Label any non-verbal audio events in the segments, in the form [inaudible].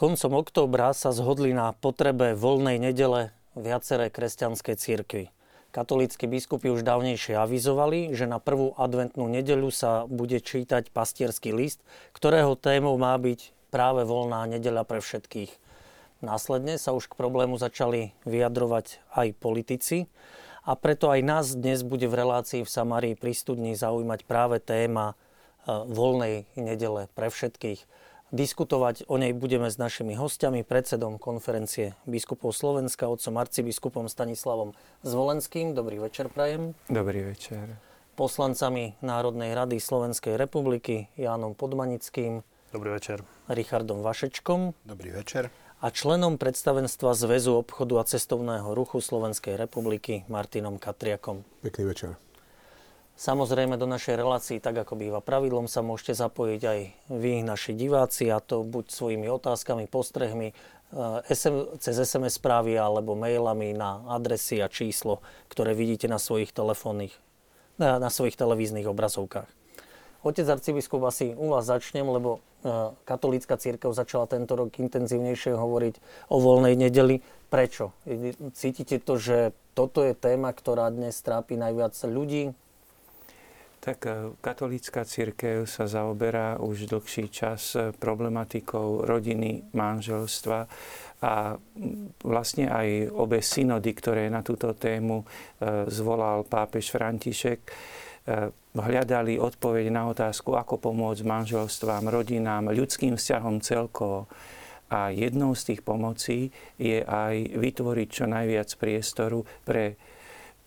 Koncom októbra sa zhodli na potrebe voľnej nedele viaceré kresťanské církvy. Katolícky biskupy už dávnejšie avizovali, že na prvú adventnú nedeľu sa bude čítať pastierský list, ktorého témou má byť práve voľná nedeľa pre všetkých. Následne sa už k problému začali vyjadrovať aj politici a preto aj nás dnes bude v relácii v Samárii pri zaujímať práve téma e, voľnej nedele pre všetkých. Diskutovať o nej budeme s našimi hostiami, predsedom konferencie biskupov Slovenska, otcom arcibiskupom Stanislavom Zvolenským. Dobrý večer, prajem. Dobrý večer. Poslancami Národnej rady Slovenskej republiky Jánom Podmanickým. Dobrý večer. Richardom Vašečkom. Dobrý večer. A členom predstavenstva Zväzu obchodu a cestovného ruchu Slovenskej republiky Martinom Katriakom. Pekný večer. Samozrejme do našej relácii, tak ako býva pravidlom, sa môžete zapojiť aj vy, naši diváci, a to buď svojimi otázkami, postrehmi, SM, eh, cez SMS správy alebo mailami na adresy a číslo, ktoré vidíte na svojich telefónnych, na, na svojich televíznych obrazovkách. Otec arcibiskup, asi u vás začnem, lebo eh, katolícka církev začala tento rok intenzívnejšie hovoriť o voľnej nedeli. Prečo? Cítite to, že toto je téma, ktorá dnes trápi najviac ľudí? Tak e, katolícka církev sa zaoberá už dlhší čas e, problematikou rodiny, manželstva a vlastne aj obe synody, ktoré na túto tému e, zvolal pápež František, hľadali odpoveď na otázku, ako pomôcť manželstvám, rodinám, ľudským vzťahom celkovo. A jednou z tých pomocí je aj vytvoriť čo najviac priestoru pre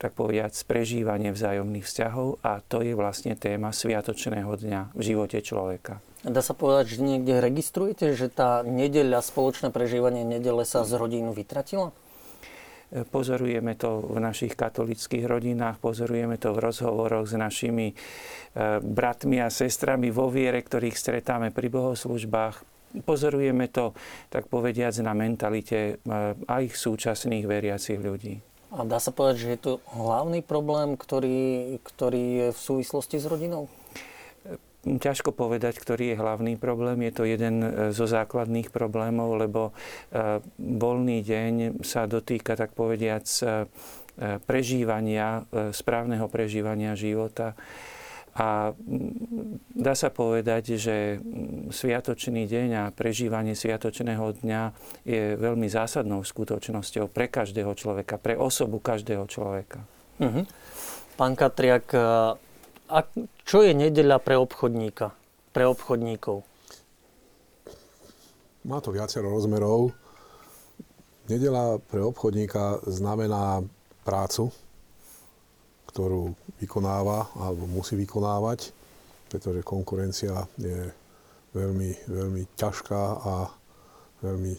tak povedať, prežívanie vzájomných vzťahov a to je vlastne téma Sviatočného dňa v živote človeka. Dá sa povedať, že niekde registrujete, že tá nedeľa, spoločné prežívanie nedele sa z rodín vytratila? E, pozorujeme to v našich katolických rodinách, pozorujeme to v rozhovoroch s našimi e, bratmi a sestrami vo viere, ktorých stretáme pri bohoslužbách. Pozorujeme to, tak povediac, na mentalite e, aj súčasných veriacich ľudí. A dá sa povedať, že je to hlavný problém, ktorý, ktorý je v súvislosti s rodinou? Ťažko povedať, ktorý je hlavný problém. Je to jeden e, zo základných problémov, lebo e, voľný deň sa dotýka, tak povediac, e, prežívania, správneho prežívania života a dá sa povedať, že Sviatočný deň a prežívanie Sviatočného dňa je veľmi zásadnou skutočnosťou pre každého človeka, pre osobu každého človeka. Uh-huh. Pán Katriak, a čo je nedeľa pre obchodníka, pre obchodníkov? Má to viacero rozmerov. Nedela pre obchodníka znamená prácu, ktorú vykonáva alebo musí vykonávať, pretože konkurencia je veľmi, veľmi ťažká a veľmi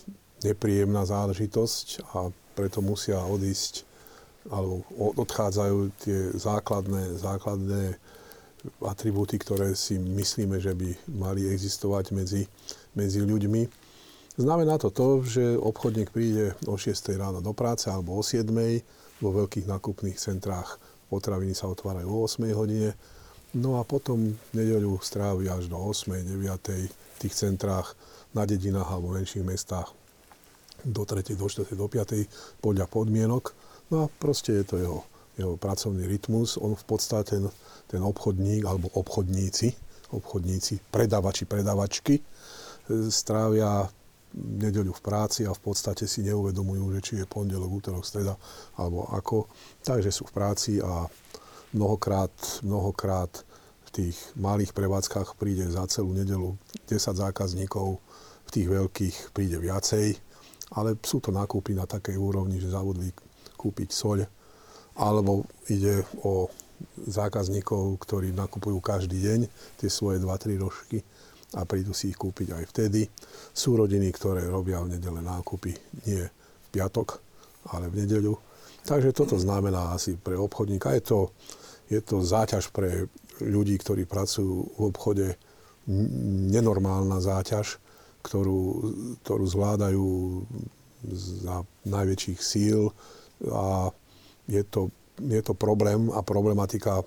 nepríjemná záležitosť a preto musia odísť alebo odchádzajú tie základné, základné atribúty, ktoré si myslíme, že by mali existovať medzi, medzi ľuďmi. Znamená to to, že obchodník príde o 6 ráno do práce alebo o 7 vo veľkých nákupných centrách potraviny sa otvárajú o 8 hodine, no a potom nedeľu strávi až do 8, 9 v tých centrách na dedinách alebo menších mestách do 3, do 4, do 5 podľa podmienok. No a proste je to jeho, jeho pracovný rytmus. On v podstate ten, ten obchodník alebo obchodníci, obchodníci, predávači, predavačky e, strávia nedeľu v práci a v podstate si neuvedomujú, že či je pondelok, útorok, streda alebo ako. Takže sú v práci a mnohokrát, mnohokrát v tých malých prevádzkach príde za celú nedelu 10 zákazníkov, v tých veľkých príde viacej, ale sú to nákupy na takej úrovni, že zavodli kúpiť soľ, alebo ide o zákazníkov, ktorí nakupujú každý deň tie svoje 2-3 rožky a prídu si ich kúpiť aj vtedy. Sú rodiny, ktoré robia v nedele nákupy nie v piatok, ale v nedeľu. Takže toto znamená asi pre obchodníka. Je to, je to záťaž pre ľudí, ktorí pracujú v obchode, nenormálna záťaž, ktorú, ktorú zvládajú za najväčších síl a je to, je to problém a problematika,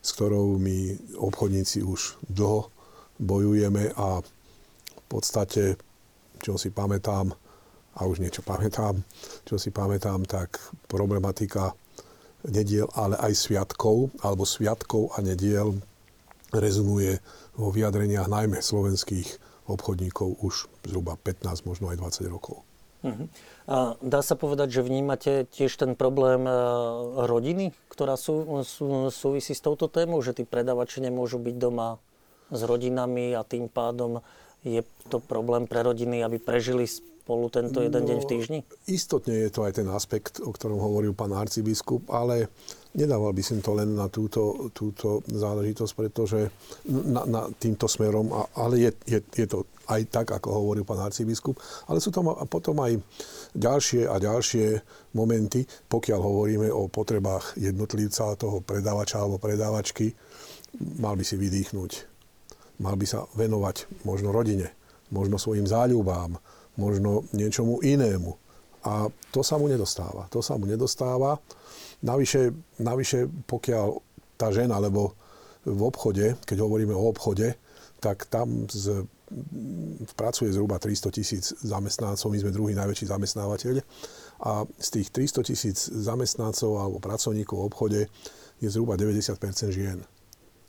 s ktorou my obchodníci už dlho bojujeme a v podstate čo si pamätám, a už niečo pamätám, čo si pamätám, tak problematika nediel, ale aj sviatkov, alebo sviatkov a nediel rezonuje vo vyjadreniach najmä slovenských obchodníkov už zhruba 15, možno aj 20 rokov. Uh-huh. A dá sa povedať, že vnímate tiež ten problém e, rodiny, ktorá sú, sú, súvisí s touto témou, že tí predavači nemôžu byť doma s rodinami a tým pádom je to problém pre rodiny, aby prežili spolu tento jeden no, deň v týždni? Istotne je to aj ten aspekt, o ktorom hovoril pán arcibiskup, ale nedával by som to len na túto, túto záležitosť, pretože na, na týmto smerom, ale je, je, je to aj tak, ako hovoril pán arcibiskup, ale sú tam potom aj ďalšie a ďalšie momenty, pokiaľ hovoríme o potrebách jednotlivca, toho predávača alebo predávačky, mal by si vydýchnuť. Mal by sa venovať možno rodine, možno svojim záľubám, možno niečomu inému. A to sa mu nedostáva. To sa mu nedostáva. Navyše, navyše pokiaľ tá žena, lebo v obchode, keď hovoríme o obchode, tak tam z, pracuje zhruba 300 tisíc zamestnancov, my sme druhý najväčší zamestnávateľ a z tých 300 tisíc zamestnancov alebo pracovníkov v obchode je zhruba 90% žien.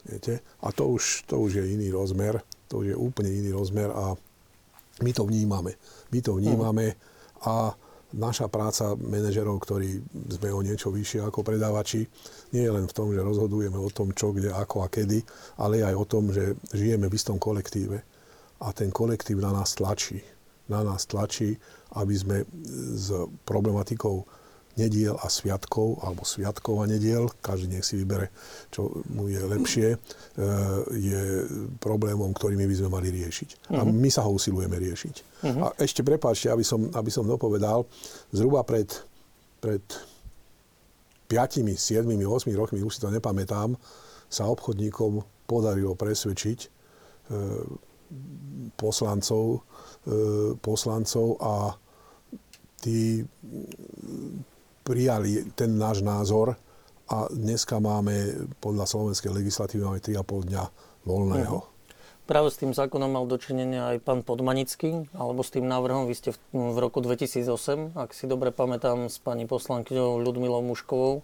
Viete? A to už, to už je iný rozmer, to už je úplne iný rozmer a my to vnímame. My to vnímame a naša práca manažerov, ktorí sme o niečo vyššie ako predávači, nie je len v tom, že rozhodujeme o tom, čo, kde, ako a kedy, ale aj o tom, že žijeme v istom kolektíve. A ten kolektív na nás tlačí. Na nás tlačí, aby sme s problematikou nediel a sviatkov, alebo sviatkov a nediel, každý nech si vybere, čo mu je lepšie, e, je problémom, ktorý my by sme mali riešiť. Uh-huh. A mhm. my sa ho usilujeme riešiť. Uh-huh. A ešte prepáčte, aby som, aby som dopovedal, zhruba pred, pred 5, 7, 8 rokmi, už si to nepamätám, sa obchodníkom podarilo presvedčiť e, poslancov, e, poslancov a tí prijali ten náš názor a dneska máme podľa slovenskej legislatívy máme 3,5 dňa voľného. Uh-huh. Práve s tým zákonom mal dočinenia aj pán Podmanický, alebo s tým návrhom, vy ste v, v roku 2008, ak si dobre pamätám, s pani poslankyňou Ľudmilou Muškovou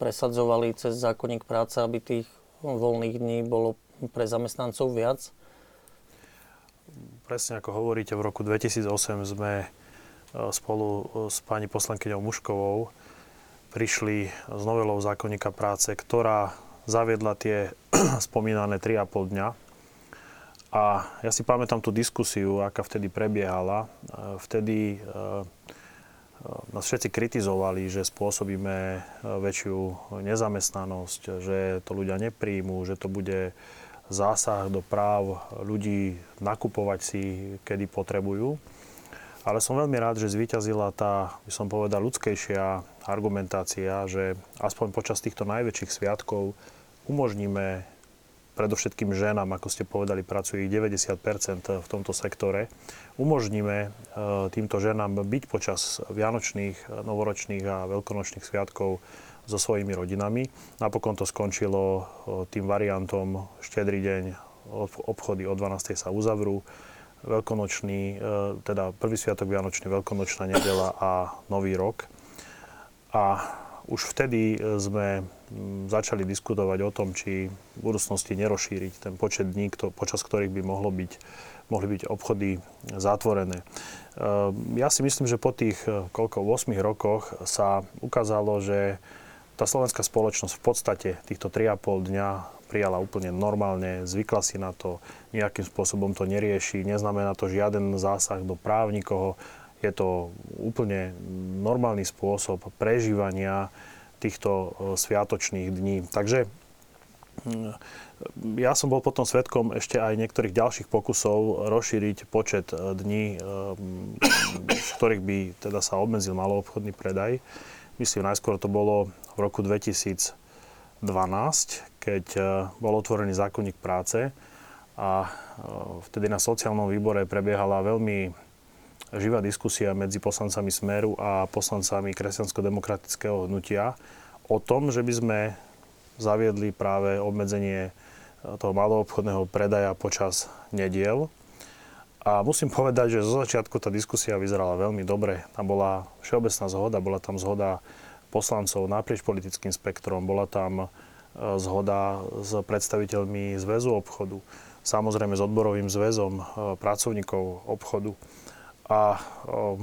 presadzovali cez zákonník práce, aby tých voľných dní bolo pre zamestnancov viac. Presne ako hovoríte, v roku 2008 sme spolu e, s pani poslankyňou Muškovou prišli s novelou zákonníka práce, ktorá zaviedla tie [clears throat] spomínané 3,5 dňa. A ja si pamätám tú diskusiu, aká vtedy prebiehala. E, vtedy nás všetci kritizovali, že spôsobíme väčšiu nezamestnanosť, že to ľudia nepríjmú, že to bude zásah do práv ľudí nakupovať si, kedy potrebujú. Ale som veľmi rád, že zvíťazila tá, by som povedal, ľudskejšia argumentácia, že aspoň počas týchto najväčších sviatkov umožníme predovšetkým ženám, ako ste povedali, pracuje ich 90% v tomto sektore, umožníme e, týmto ženám byť počas vianočných, novoročných a veľkonočných sviatkov so svojimi rodinami. Napokon to skončilo e, tým variantom štedrý deň, obchody o 12. sa uzavrú, veľkonočný, e, teda prvý sviatok Vianočný, veľkonočná nedela a Nový rok. A už vtedy e, sme začali diskutovať o tom, či v budúcnosti nerozšíriť ten počet dní, počas ktorých by mohlo byť, mohli byť obchody zatvorené. E, ja si myslím, že po tých koľko, 8 rokoch sa ukázalo, že tá slovenská spoločnosť v podstate týchto 3,5 dňa prijala úplne normálne, zvykla si na to, nejakým spôsobom to nerieši, neznamená to žiaden zásah do práv nikoho, je to úplne normálny spôsob prežívania týchto e, sviatočných dní. Takže mm, ja som bol potom svetkom ešte aj niektorých ďalších pokusov rozšíriť počet e, dní, e, v ktorých by teda sa obmedzil maloobchodný predaj. Myslím, najskôr to bolo v roku 2012, keď e, bol otvorený zákonník práce a e, vtedy na sociálnom výbore prebiehala veľmi živá diskusia medzi poslancami Smeru a poslancami kresťansko-demokratického hnutia o tom, že by sme zaviedli práve obmedzenie e, toho maloobchodného predaja počas nediel. A musím povedať, že zo začiatku tá diskusia vyzerala veľmi dobre. Tam bola všeobecná zhoda, bola tam zhoda poslancov naprieč politickým spektrom, bola tam e, zhoda s predstaviteľmi zväzu obchodu, samozrejme s odborovým zväzom e, pracovníkov obchodu. A e,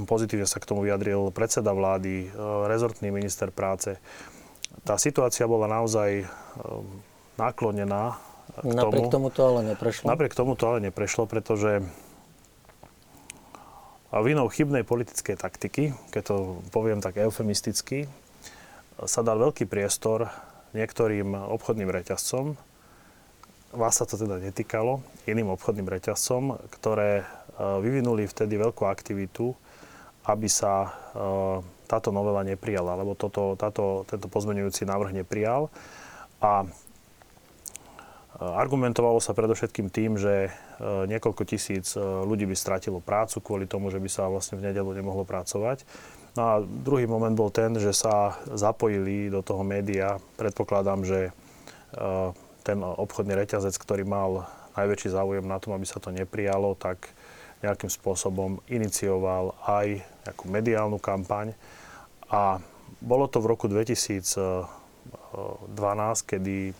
pozitívne sa k tomu vyjadril predseda vlády, rezortný minister práce. Tá situácia bola naozaj naklonená k Napriek tomu. to ale neprešlo? Napriek tomu to ale neprešlo, pretože a vinou chybnej politickej taktiky, keď to poviem tak eufemisticky, sa dal veľký priestor niektorým obchodným reťazcom, vás sa to teda netýkalo, iným obchodným reťazcom, ktoré e, vyvinuli vtedy veľkú aktivitu, aby sa e, táto novela neprijala, lebo toto, táto, tento pozmeňujúci návrh neprijal. A Argumentovalo sa predovšetkým tým, že e, niekoľko tisíc e, ľudí by stratilo prácu kvôli tomu, že by sa vlastne v nedelu nemohlo pracovať. No a druhý moment bol ten, že sa zapojili do toho média. Predpokladám, že e, ten obchodný reťazec, ktorý mal najväčší záujem na tom, aby sa to neprijalo, tak nejakým spôsobom inicioval aj nejakú mediálnu kampaň. A bolo to v roku 2012, kedy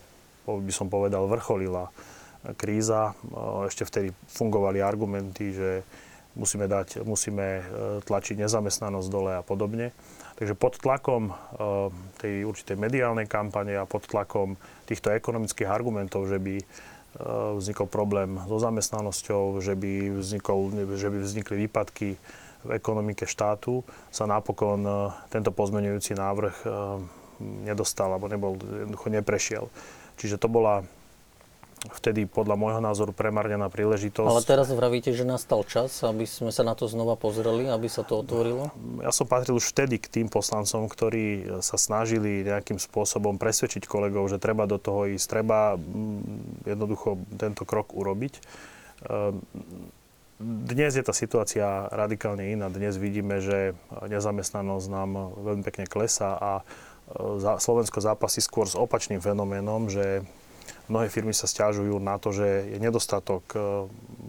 by som povedal, vrcholila kríza. Ešte vtedy fungovali argumenty, že musíme, dať, musíme e, tlačiť nezamestnanosť dole a podobne. Takže pod tlakom e, tej určitej mediálnej kampane a pod tlakom týchto ekonomických argumentov, že by e, vznikol problém so zamestnanosťou, že by, vznikol, že by vznikli výpadky v ekonomike štátu, sa napokon tento pozmenujúci návrh nedostal alebo nebol, jednoducho neprešiel. Čiže to bola vtedy podľa môjho názoru premarnená príležitosť. Ale teraz vravíte, že nastal čas, aby sme sa na to znova pozreli, aby sa to otvorilo? Ja som patril už vtedy k tým poslancom, ktorí sa snažili nejakým spôsobom presvedčiť kolegov, že treba do toho ísť, treba mm, jednoducho tento krok urobiť. Ehm, dnes je tá situácia radikálne iná. Dnes vidíme, že nezamestnanosť nám veľmi pekne klesá a Slovensko zápasí skôr s opačným fenoménom, že mnohé firmy sa stiažujú na to, že je nedostatok e,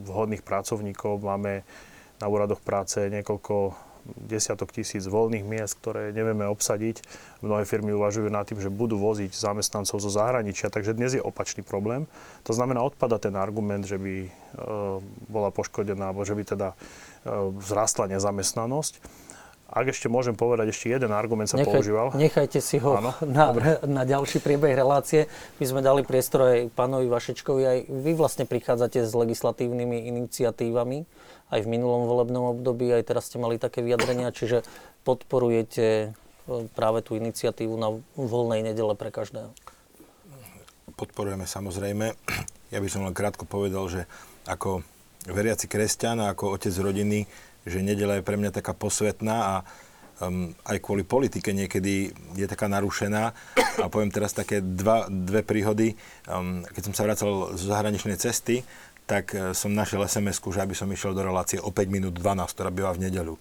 vhodných pracovníkov. Máme na úradoch práce niekoľko desiatok tisíc voľných miest, ktoré nevieme obsadiť. Mnohé firmy uvažujú nad tým, že budú voziť zamestnancov zo zahraničia, takže dnes je opačný problém. To znamená, odpada ten argument, že by e, bola poškodená, alebo že by teda e, vzrastla nezamestnanosť. Ak ešte môžem povedať, ešte jeden argument sa Nechaj, používal. Nechajte si ho na, [laughs] na ďalší priebeh relácie. My sme dali priestor aj pánovi Vašečkovi. Aj vy vlastne prichádzate s legislatívnymi iniciatívami aj v minulom volebnom období, aj teraz ste mali také vyjadrenia, čiže podporujete e, práve tú iniciatívu na voľnej nedele pre každého. Podporujeme samozrejme. [clears throat] Ja by som len krátko povedal, že ako veriaci kresťan a ako otec rodiny že nedela je pre mňa taká posvetná a um, aj kvôli politike niekedy je taká narušená. A poviem teraz také dva, dve príhody. Um, keď som sa vracal z zahraničnej cesty, tak uh, som našiel sms že aby som išiel do relácie o 5 minút 12, ktorá býva v nedelu.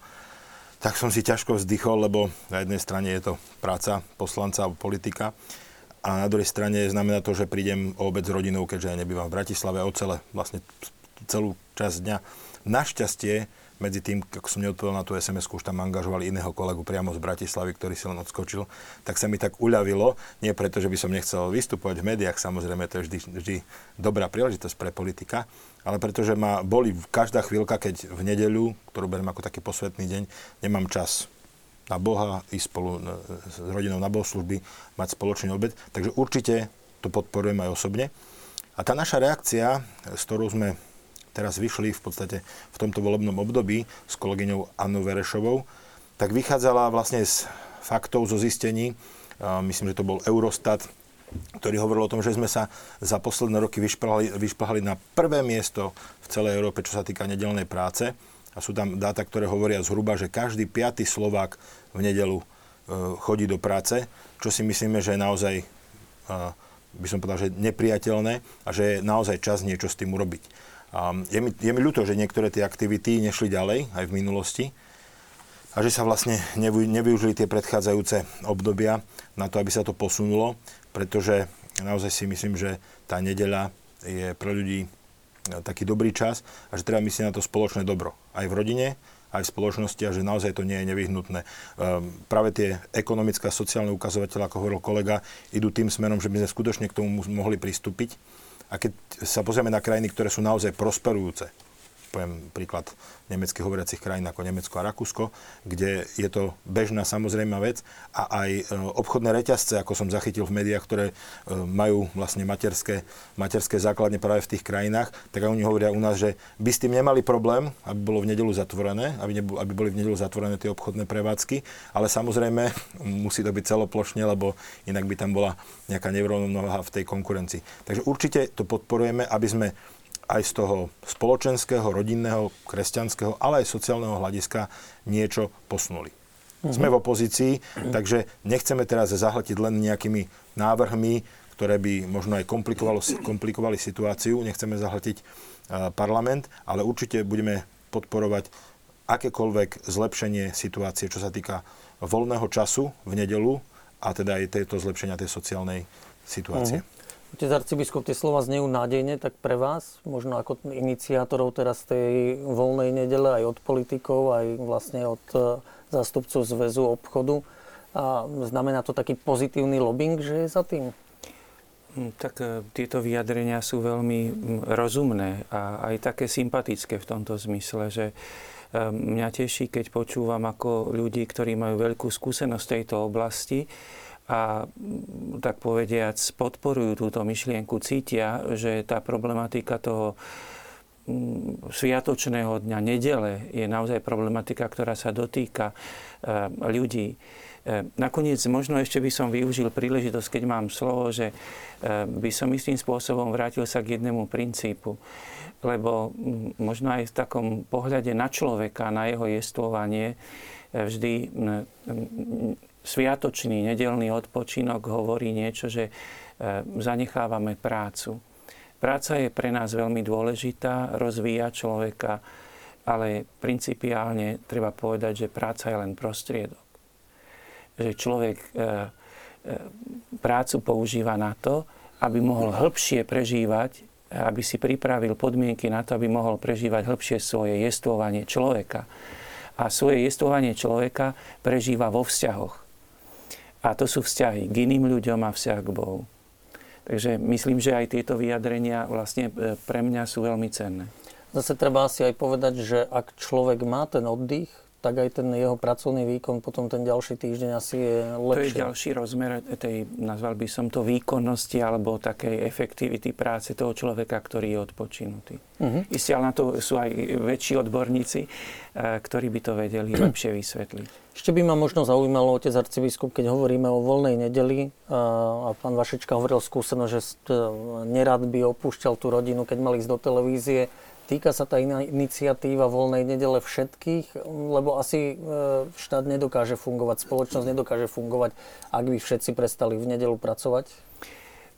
Tak som si ťažko vzdychol, lebo na jednej strane je to práca poslanca alebo politika a na druhej strane znamená to, že prídem o obec s rodinou, keďže ja nebývam v Bratislave o celé, vlastne celú časť dňa. Našťastie medzi tým, ako som neodpovedal na tú sms už tam angažovali iného kolegu priamo z Bratislavy, ktorý si len odskočil, tak sa mi tak uľavilo, nie preto, že by som nechcel vystupovať v médiách, samozrejme to je vždy, vždy dobrá príležitosť pre politika, ale pretože ma boli každá chvíľka, keď v nedeľu, ktorú beriem ako taký posvetný deň, nemám čas na Boha, ísť spolu s rodinou na bohoslužby, mať spoločný obed. Takže určite to podporujem aj osobne. A tá naša reakcia, s ktorou sme teraz vyšli v podstate v tomto volebnom období s kolegyňou Annou Verešovou, tak vychádzala vlastne z faktov, zo zistení, myslím, že to bol Eurostat, ktorý hovoril o tom, že sme sa za posledné roky vyšplhali, vyšplhali na prvé miesto v celej Európe, čo sa týka nedelnej práce. A sú tam dáta, ktoré hovoria zhruba, že každý piatý Slovák v nedelu e, chodí do práce, čo si myslíme, že je naozaj, by som povedal, že nepriateľné a že je naozaj čas niečo s tým urobiť. Je, mi, je mi ľúto, že niektoré tie aktivity nešli ďalej aj v minulosti a že sa vlastne nevy, nevyužili tie predchádzajúce obdobia na to, aby sa to posunulo, pretože naozaj si myslím, že tá nedeľa je pre ľudí taký dobrý čas a že treba myslieť na to spoločné dobro. Aj v rodine, aj v spoločnosti a že naozaj to nie je nevyhnutné. Um, práve tie ekonomické a sociálne ukazovatele, ako hovoril kolega, idú tým smerom, že by sme skutočne k tomu mohli pristúpiť. A keď sa pozrieme na krajiny, ktoré sú naozaj prosperujúce, poviem príklad nemeckých hovoriacich krajín ako Nemecko a Rakúsko, kde je to bežná samozrejmá vec a aj e, obchodné reťazce, ako som zachytil v médiách, ktoré e, majú vlastne materské, materské základne práve v tých krajinách, tak oni hovoria u nás, že by s tým nemali problém, aby bolo v nedelu zatvorené, aby, nebol, aby boli v nedelu zatvorené tie obchodné prevádzky, ale samozrejme musí to byť celoplošne, lebo inak by tam bola nejaká nerovnováha v tej konkurencii. Takže určite to podporujeme, aby sme aj z toho spoločenského, rodinného, kresťanského, ale aj sociálneho hľadiska niečo posunuli. Uh-huh. Sme v opozícii, takže nechceme teraz zahletiť len nejakými návrhmi, ktoré by možno aj komplikovali situáciu. Nechceme zahletiť uh, parlament, ale určite budeme podporovať akékoľvek zlepšenie situácie, čo sa týka voľného času v nedelu a teda aj tejto zlepšenia tej sociálnej situácie. Uh-huh. Otec arcibiskup, tie slova znejú nádejne, tak pre vás, možno ako iniciátorov teraz tej voľnej nedele, aj od politikov, aj vlastne od e, zástupcov Zväzu obchodu, a znamená to taký pozitívny lobbying, že je za tým? Hm, tak e, tieto vyjadrenia sú veľmi hm, rozumné a aj také sympatické v tomto zmysle, že e, mňa teší, keď počúvam ako ľudí, ktorí majú veľkú skúsenosť v tejto oblasti, a tak povediac podporujú túto myšlienku, cítia, že tá problematika toho mm, sviatočného dňa nedele je naozaj problematika, ktorá sa dotýka e, ľudí. E, nakoniec možno ešte by som využil príležitosť, keď mám slovo, že e, by som istým spôsobom vrátil sa k jednému princípu. Lebo mm, možno aj v takom pohľade na človeka, na jeho jestvovanie, vždy sviatočný nedelný odpočinok hovorí niečo, že e, zanechávame prácu. Práca je pre nás veľmi dôležitá, rozvíja človeka, ale principiálne treba povedať, že práca je len prostriedok. Že človek e, e, prácu používa na to, aby mohol hĺbšie prežívať, aby si pripravil podmienky na to, aby mohol prežívať hĺbšie svoje jestvovanie človeka. A svoje jestvovanie človeka prežíva vo vzťahoch a to sú vzťahy k iným ľuďom a vzťah k Bohu. Takže myslím, že aj tieto vyjadrenia vlastne e, pre mňa sú veľmi cenné. Zase treba asi aj povedať, že ak človek má ten oddych, tak aj ten jeho pracovný výkon potom ten ďalší týždeň asi je lepší. To je ďalší rozmer tej, nazval by som to výkonnosti alebo takej efektivity práce toho človeka, ktorý je odpočinutý. Uh-huh. Isté, ale na to sú aj väčší odborníci, eh, ktorí by to vedeli [clears throat] lepšie vysvetliť. Ešte by ma možno zaujímalo, otec arcibiskup, keď hovoríme o voľnej nedeli eh, a pán Vašečka hovoril skúseno, že eh, nerad by opúšťal tú rodinu, keď mal ísť do televízie Týka sa tá iniciatíva voľnej nedele všetkých, lebo asi e, štát nedokáže fungovať, spoločnosť nedokáže fungovať, ak by všetci prestali v nedelu pracovať?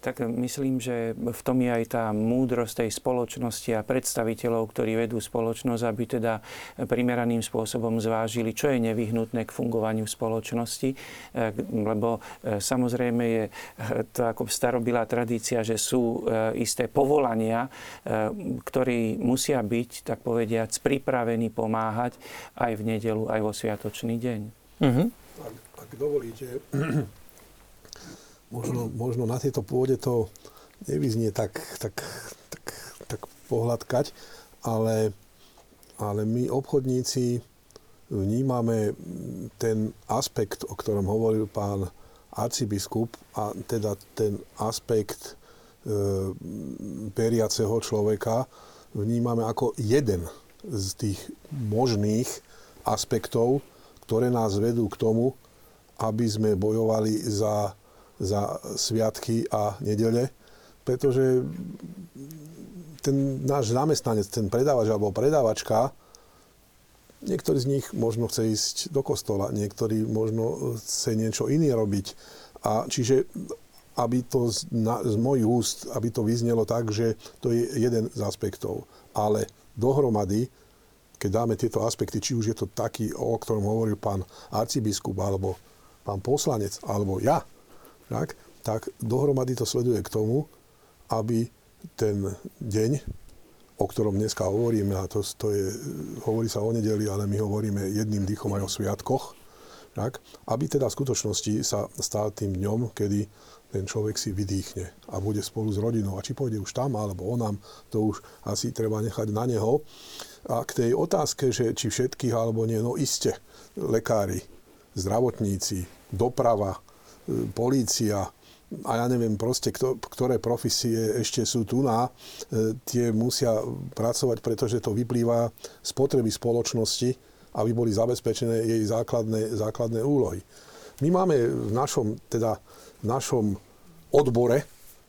Tak myslím, že v tom je aj tá múdrosť tej spoločnosti a predstaviteľov, ktorí vedú spoločnosť, aby teda primeraným spôsobom zvážili, čo je nevyhnutné k fungovaniu spoločnosti. E, lebo e, samozrejme je e, to ako starobilá tradícia, že sú isté povolania, ktorí musia byť, tak povediať, pripravení pomáhať aj v nedelu, aj vo sviatočný deň. Uh-huh. Ak, ak dovolíte, možno, možno na tejto pôde to nevyznie tak, tak, tak, tak pohľadkať, ale, ale my obchodníci vnímame ten aspekt, o ktorom hovoril pán arcibiskup, a teda ten aspekt e, periaceho človeka vnímame ako jeden z tých možných aspektov, ktoré nás vedú k tomu, aby sme bojovali za za sviatky a nedele, pretože ten náš zamestnanec, ten predávač alebo predávačka, niektorý z nich možno chce ísť do kostola, niektorý možno chce niečo iné robiť. A čiže aby to z, na, z mojich úst, aby to vyznelo tak, že to je jeden z aspektov. Ale dohromady, keď dáme tieto aspekty, či už je to taký, o ktorom hovoril pán arcibiskup, alebo pán poslanec, alebo ja, tak, tak dohromady to sleduje k tomu, aby ten deň o ktorom dneska hovoríme, a to, to je, hovorí sa o nedeli, ale my hovoríme jedným dýchom aj o sviatkoch, tak, aby teda v skutočnosti sa stal tým dňom, kedy ten človek si vydýchne a bude spolu s rodinou. A či pôjde už tam, alebo onam, to už asi treba nechať na neho. A k tej otázke, že či všetkých alebo nie, no iste, lekári, zdravotníci, doprava, polícia, a ja neviem proste, kto, ktoré profesie ešte sú tu na, e, tie musia pracovať, pretože to vyplýva z potreby spoločnosti, aby boli zabezpečené jej základné, základné úlohy. My máme v našom, teda v našom odbore,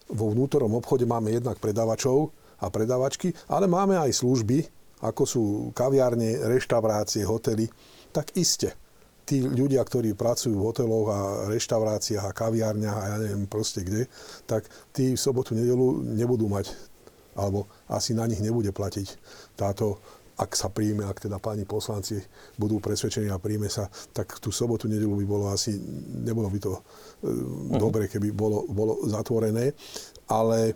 vo vnútornom obchode máme jednak predávačov a predávačky, ale máme aj služby, ako sú kaviárne, reštaurácie, hotely, tak iste tí ľudia, ktorí pracujú v hoteloch a reštauráciách a kaviárniach a ja neviem proste kde, tak tí v sobotu, nedelu nebudú mať, alebo asi na nich nebude platiť táto ak sa príjme, ak teda páni poslanci budú presvedčení a príjme sa, tak tú sobotu, nedelu by bolo asi, nebolo by to uh, dobre, keby bolo, bolo zatvorené. Ale,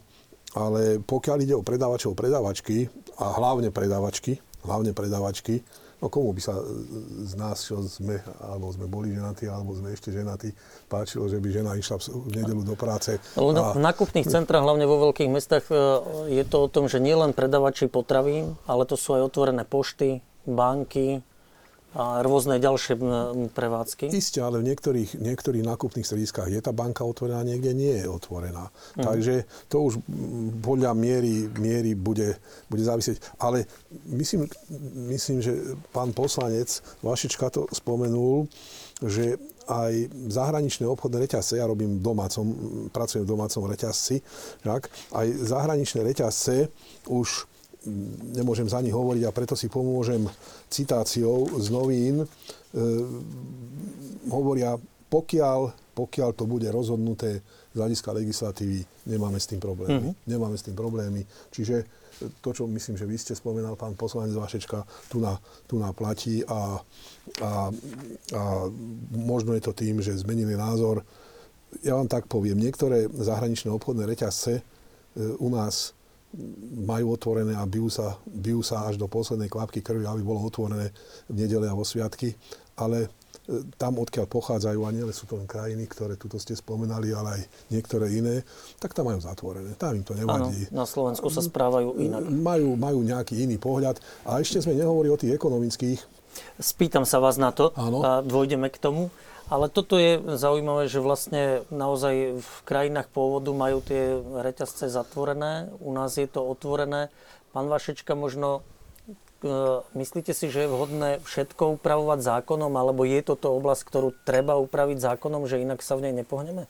ale pokiaľ ide o predávačov, predávačky a hlavne predávačky, hlavne predávačky, No komu by sa z nás, čo sme, alebo sme boli ženatí, alebo sme ešte ženatí, páčilo, že by žena išla v nedelu do práce. A... v nakupných centrách, hlavne vo veľkých mestách, e, je to o tom, že nielen predavači potravín, ale to sú aj otvorené pošty, banky, a rôzne ďalšie prevádzky? Isté, ale v niektorých, niektorých nákupných strediskách je tá banka otvorená, niekde nie je otvorená. Mm. Takže to už podľa miery, miery bude, bude závisieť. Ale myslím, myslím, že pán poslanec Vašička to spomenul, že aj zahraničné obchodné reťazce, ja robím domácom, pracujem v domácom reťazci, tak, aj zahraničné reťazce už nemôžem za nich hovoriť a preto si pomôžem citáciou z novín. E, hovoria, pokiaľ, pokiaľ to bude rozhodnuté z hľadiska legislatívy, nemáme s tým problémy. Mm-hmm. Nemáme s tým problémy. Čiže to, čo myslím, že vy ste spomenal, pán poslanec Vašečka, tu na, tu na platí a, a, a možno je to tým, že zmenili názor. Ja vám tak poviem, niektoré zahraničné obchodné reťazce e, u nás majú otvorené a bijú sa, bijú sa až do poslednej kvapky krvi, aby bolo otvorené v nedele a vo sviatky. Ale e, tam, odkiaľ pochádzajú, a nie sú to krajiny, ktoré tuto ste spomenali, ale aj niektoré iné, tak tam majú zatvorené. Tam im to nevadí. Áno, na Slovensku sa správajú inak. Majú, majú nejaký iný pohľad. A ešte sme nehovorili o tých ekonomických. Spýtam sa vás na to Áno. a dôjdeme k tomu. Ale toto je zaujímavé, že vlastne naozaj v krajinách pôvodu majú tie reťazce zatvorené, u nás je to otvorené. Pán Vašečka, možno e, myslíte si, že je vhodné všetko upravovať zákonom, alebo je toto oblasť, ktorú treba upraviť zákonom, že inak sa v nej nepohneme?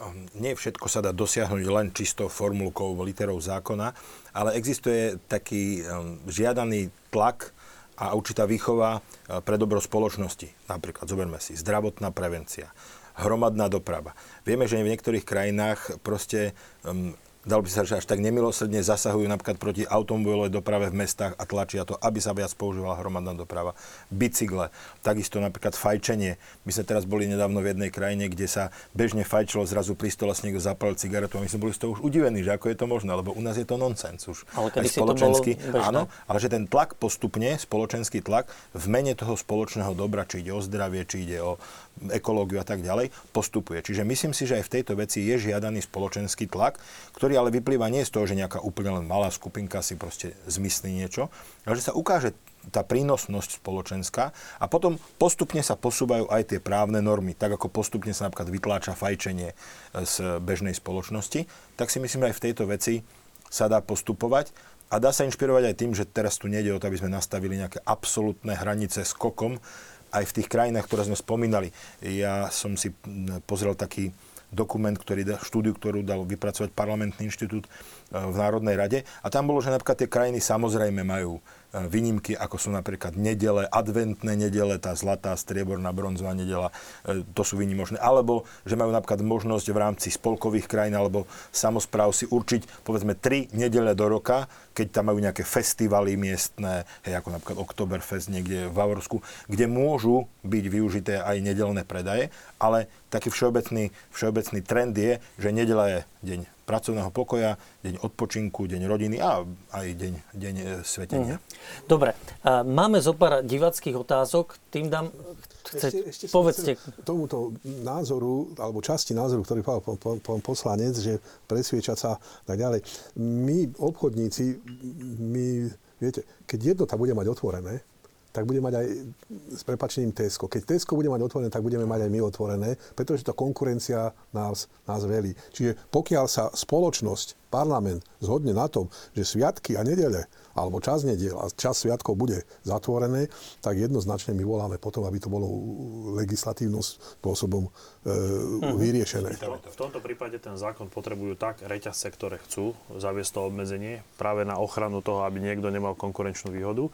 Ehm, nie všetko sa dá dosiahnuť len čistou formulkou, literou zákona, ale existuje taký ehm, žiadaný tlak a určitá výchova e, pre dobro spoločnosti. Napríklad, zoberme si, zdravotná prevencia, hromadná doprava. Vieme, že v niektorých krajinách proste dalo by sa, že až tak nemilosrdne zasahujú napríklad proti automobilovej doprave v mestách a tlačia to, aby sa viac používala hromadná doprava. Bicykle, takisto napríklad fajčenie. My sme teraz boli nedávno v jednej krajine, kde sa bežne fajčilo, zrazu pri stole si niekto zapalil cigaretu a my sme boli z toho už udivení, že ako je to možné, lebo u nás je to nonsens už. Ale to bolo áno, ale že ten tlak postupne, spoločenský tlak v mene toho spoločného dobra, či ide o zdravie, či ide o ekológiu a tak ďalej, postupuje. Čiže myslím si, že aj v tejto veci je žiadaný spoločenský tlak, ktorý ale vyplýva nie z toho, že nejaká úplne len malá skupinka si proste zmyslí niečo, ale že sa ukáže tá prínosnosť spoločenská a potom postupne sa posúvajú aj tie právne normy, tak ako postupne sa napríklad vytláča fajčenie e, z bežnej spoločnosti, tak si myslím, že aj v tejto veci sa dá postupovať a dá sa inšpirovať aj tým, že teraz tu nejde o to, aby sme nastavili nejaké absolútne hranice skokom, aj v tých krajinách, ktoré sme spomínali. Ja som si pozrel taký dokument, ktorý, štúdiu, ktorú dal vypracovať parlamentný inštitút e, v Národnej rade. A tam bolo, že napríklad tie krajiny samozrejme majú výnimky, ako sú napríklad nedele, adventné nedele, tá zlatá, strieborná, bronzová nedela, e, to sú výnimočné. Alebo, že majú napríklad možnosť v rámci spolkových krajín alebo samozpráv si určiť, povedzme, tri nedele do roka, keď tam majú nejaké festivaly miestne, hej, ako napríklad Oktoberfest niekde v Bavorsku, kde môžu byť využité aj nedelné predaje, ale taký všeobecný, všeobecný trend je, že nedela je deň pracovného pokoja, deň odpočinku, deň rodiny a aj deň, deň e, svetenia. Mm. Dobre, máme zo pár divackých otázok, tým dám... Chce, ešte, ešte povedzte. Tomuto názoru, alebo časti názoru, ktorý povedal pán, pán, pán poslanec, že presviečať sa tak ďalej. My, obchodníci, my, viete, keď jednota bude mať otvorené, tak bude mať aj s prepačením Tesco. Keď Tesco bude mať otvorené, tak budeme mať aj my otvorené, pretože tá konkurencia nás, nás velí. Čiže pokiaľ sa spoločnosť, parlament zhodne na tom, že sviatky a nedele alebo čas nediel a čas sviatkov bude zatvorené, tak jednoznačne my voláme potom, aby to bolo legislatívnym spôsobom e, hmm. vyriešené. V tomto prípade ten zákon potrebujú tak reťazce, ktoré chcú zaviesť to obmedzenie práve na ochranu toho, aby niekto nemal konkurenčnú výhodu.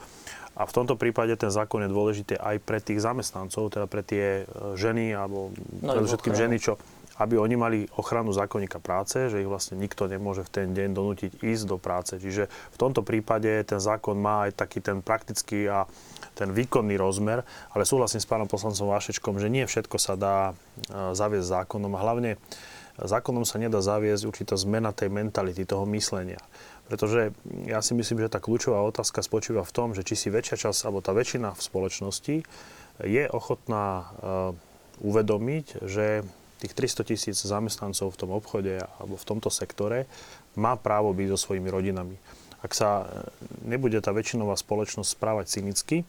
A v tomto prípade ten zákon je dôležitý aj pre tých zamestnancov, teda pre tie e, ženy, alebo no, predovšetkým ženy, čo, aby oni mali ochranu zákonníka práce, že ich vlastne nikto nemôže v ten deň donútiť ísť do práce. Čiže v tomto prípade ten zákon má aj taký ten praktický a ten výkonný rozmer, ale súhlasím s pánom poslancom Vášečkom, že nie všetko sa dá e, zaviesť zákonom a hlavne zákonom sa nedá zaviesť určitá zmena tej mentality, toho myslenia. Pretože ja si myslím, že tá kľúčová otázka spočíva v tom, že či si väčšia časť, alebo tá väčšina v spoločnosti je ochotná uh, uvedomiť, že tých 300 tisíc zamestnancov v tom obchode alebo v tomto sektore má právo byť so svojimi rodinami. Ak sa eh, nebude tá väčšinová spoločnosť správať cynicky,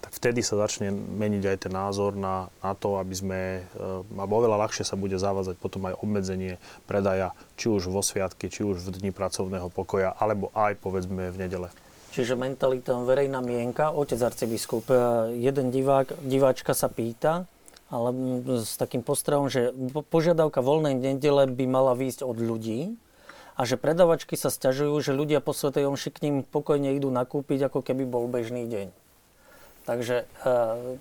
tak vtedy sa začne meniť aj ten názor na, na to, aby sme, e, a oveľa ľahšie sa bude zavázať potom aj obmedzenie predaja, či už vo sviatky, či už v dni pracovného pokoja, alebo aj povedzme v nedele. Čiže mentalita verejná mienka, otec arcibiskup, e, jeden divák, diváčka sa pýta, ale s takým postrehom, že požiadavka voľnej nedele by mala výjsť od ľudí a že predavačky sa stiažujú, že ľudia po Svetej Omši k ním pokojne idú nakúpiť, ako keby bol bežný deň. Takže eh,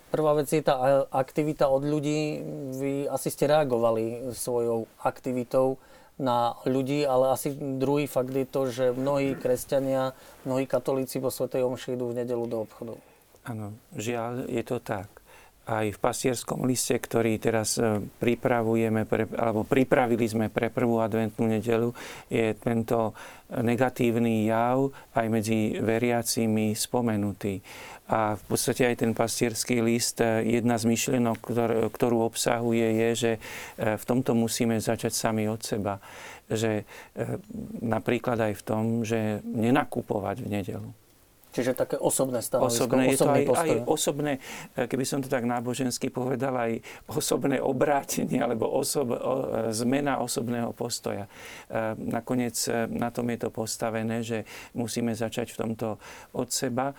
prvá vec je tá aktivita od ľudí. Vy asi ste reagovali svojou aktivitou na ľudí, ale asi druhý fakt je to, že mnohí kresťania, mnohí katolíci po Svetej Omši idú v nedelu do obchodu. Áno, žiaľ, je to tak. Aj v pasierskom liste, ktorý teraz eh, pripravujeme, pre, alebo pripravili sme pre prvú adventnú nedelu, je tento negatívny jav aj medzi veriacimi spomenutý. A v podstate aj ten pastierský list, e, jedna z myšlienok, ktorú obsahuje, je, že e, v tomto musíme začať sami od seba. Že e, napríklad aj v tom, že nenakupovať v nedelu Čiže také osobné stanovisko, osobné, je to aj, aj osobné, e, keby som to tak nábožensky povedal, aj osobné obrátenie alebo osob, e, zmena osobného postoja. E, nakoniec na tom je to postavené, že musíme začať v tomto od seba.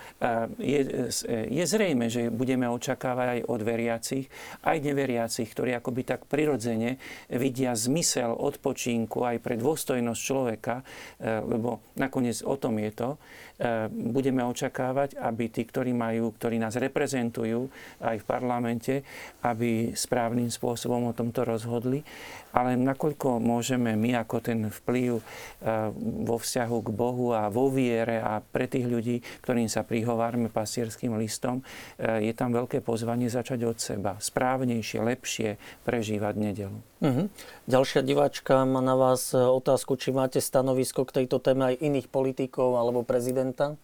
Je, je zrejme, že budeme očakávať aj od veriacich, aj neveriacich, ktorí akoby tak prirodzene vidia zmysel odpočinku aj pre dôstojnosť človeka, lebo nakoniec o tom je to, budeme očakávať, aby tí, ktorí majú, ktorí nás reprezentujú aj v parlamente, aby správnym spôsobom o tomto rozhodli. Ale nakoľko môžeme my ako ten vplyv vo vzťahu k Bohu a vo viere a pre tých ľudí, ktorým sa prihovárme pasierským listom, je tam veľké pozvanie začať od seba. Správnejšie, lepšie prežívať nedelu. Uh-huh. Ďalšia diváčka má na vás otázku, či máte stanovisko k tejto téme aj iných politikov alebo prezidenta?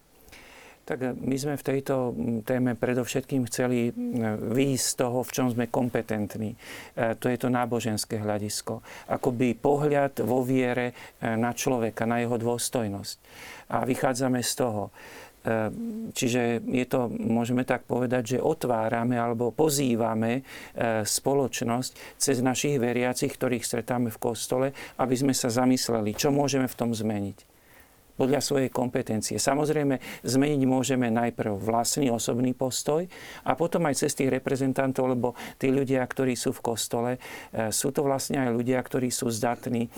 Tak my sme v tejto téme predovšetkým chceli výjsť z toho, v čom sme kompetentní. E, to je to náboženské hľadisko. Akoby pohľad vo viere e, na človeka, na jeho dôstojnosť. A vychádzame z toho. E, čiže je to, môžeme tak povedať, že otvárame alebo pozývame spoločnosť cez našich veriacich, ktorých stretáme v kostole, aby sme sa zamysleli, čo môžeme v tom zmeniť podľa svojej kompetencie. Samozrejme, zmeniť môžeme najprv vlastný osobný postoj a potom aj cez tých reprezentantov, lebo tí ľudia, ktorí sú v kostole, e, sú to vlastne aj ľudia, ktorí sú zdatní e,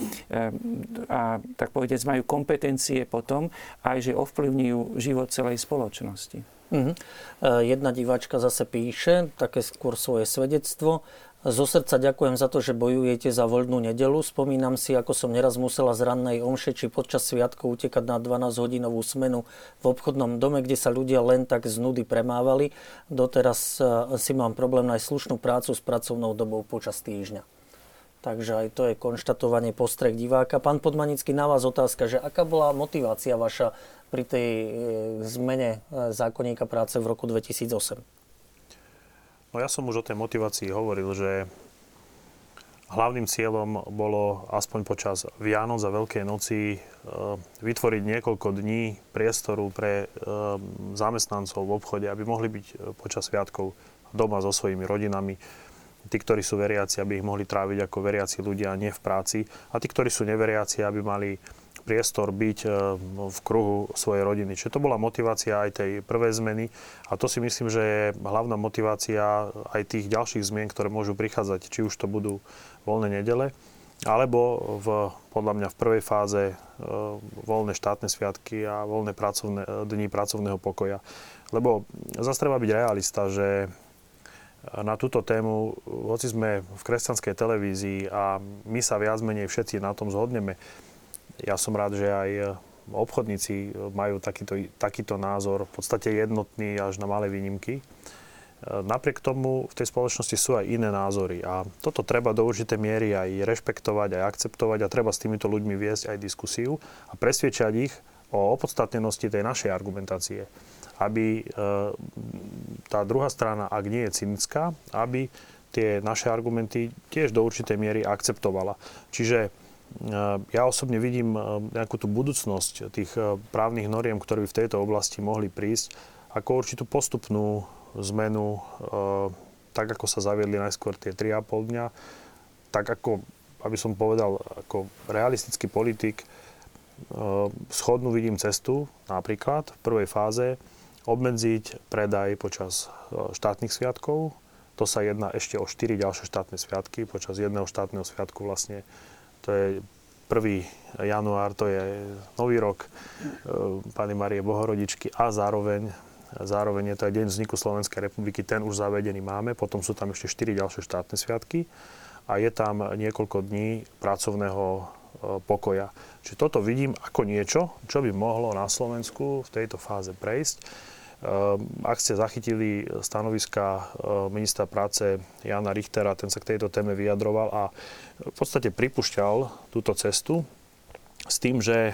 a tak povedec majú kompetencie potom aj, že ovplyvňujú život celej spoločnosti. Uh-huh. Jedna diváčka zase píše, také skôr svoje svedectvo. Zo srdca ďakujem za to, že bojujete za voľnú nedelu. Spomínam si, ako som neraz musela z rannej omše či počas sviatkov utekať na 12-hodinovú smenu v obchodnom dome, kde sa ľudia len tak z nudy premávali. Doteraz eh, si mám problém nájsť slušnú prácu s pracovnou dobou počas týždňa. Takže aj to je konštatovanie postrek diváka. Pán Podmanický, na vás otázka, že aká bola motivácia vaša pri tej e, zmene e, zákonníka práce v roku 2008? No ja som už o tej motivácii hovoril, že hlavným cieľom bolo aspoň počas Vianoc a Veľkej noci e, vytvoriť niekoľko dní priestoru pre zamestnancov v obchode, aby mohli byť počas sviatkov doma so svojimi rodinami tí, ktorí sú veriaci, aby ich mohli tráviť ako veriaci ľudia, nie v práci. A tí, ktorí sú neveriaci, aby mali priestor byť e, v kruhu svojej rodiny. Čiže to bola motivácia aj tej prvej zmeny a to si myslím, že je hlavná motivácia aj tých ďalších zmien, ktoré môžu prichádzať, či už to budú voľné nedele, alebo v, podľa mňa v prvej fáze e, voľné štátne sviatky a voľné pracovné, dní pracovného pokoja. Lebo zase treba byť realista, že na túto tému, hoci sme v kresťanskej televízii a my sa viac menej všetci na tom zhodneme, ja som rád, že aj obchodníci majú takýto, takýto názor, v podstate jednotný až na malé výnimky. Napriek tomu v tej spoločnosti sú aj iné názory a toto treba do určitej miery aj rešpektovať, aj akceptovať a treba s týmito ľuďmi viesť aj diskusiu a presviečať ich o opodstatnenosti tej našej argumentácie aby e, tá druhá strana, ak nie je cynická, aby tie naše argumenty tiež do určitej miery akceptovala. Čiže e, ja osobne vidím e, nejakú tú budúcnosť tých právnych noriem, ktoré by v tejto oblasti mohli prísť, ako určitú postupnú zmenu, tak ako sa zaviedli najskôr tie 3,5 dňa, tak ako, aby som povedal, ako realistický politik, schodnú vidím cestu napríklad v prvej fáze, obmedziť predaj počas štátnych sviatkov. To sa jedná ešte o 4 ďalšie štátne sviatky. Počas jedného štátneho sviatku vlastne to je 1. január, to je Nový rok e, Pani Marie Bohorodičky a zároveň, zároveň je to aj deň vzniku Slovenskej republiky, ten už zavedený máme, potom sú tam ešte 4 ďalšie štátne sviatky a je tam niekoľko dní pracovného e, pokoja. Čiže toto vidím ako niečo, čo by mohlo na Slovensku v tejto fáze prejsť. Ehm, ak ste zachytili stanoviska ehm, ministra práce Jana Richtera, ten sa k tejto téme vyjadroval a v podstate pripúšťal túto cestu s tým, že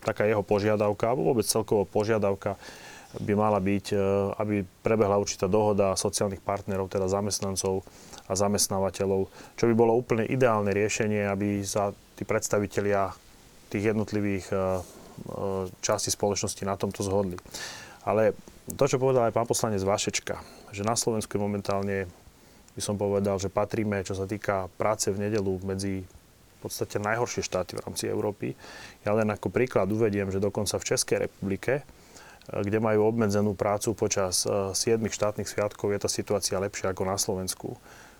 taká jeho požiadavka, alebo vôbec celkovo požiadavka by mala byť, aby prebehla určitá dohoda sociálnych partnerov, teda zamestnancov a zamestnávateľov, čo by bolo úplne ideálne riešenie, aby sa tí predstavitelia tých jednotlivých častí spoločnosti na tomto zhodli. Ale to, čo povedal aj pán poslanec Vašečka, že na Slovensku je momentálne, by som povedal, že patríme, čo sa týka práce v nedelu medzi v podstate najhoršie štáty v rámci Európy. Ja len ako príklad uvediem, že dokonca v Českej republike, eh, kde majú obmedzenú prácu počas 7 eh, štátnych sviatkov, je tá situácia lepšia ako na Slovensku.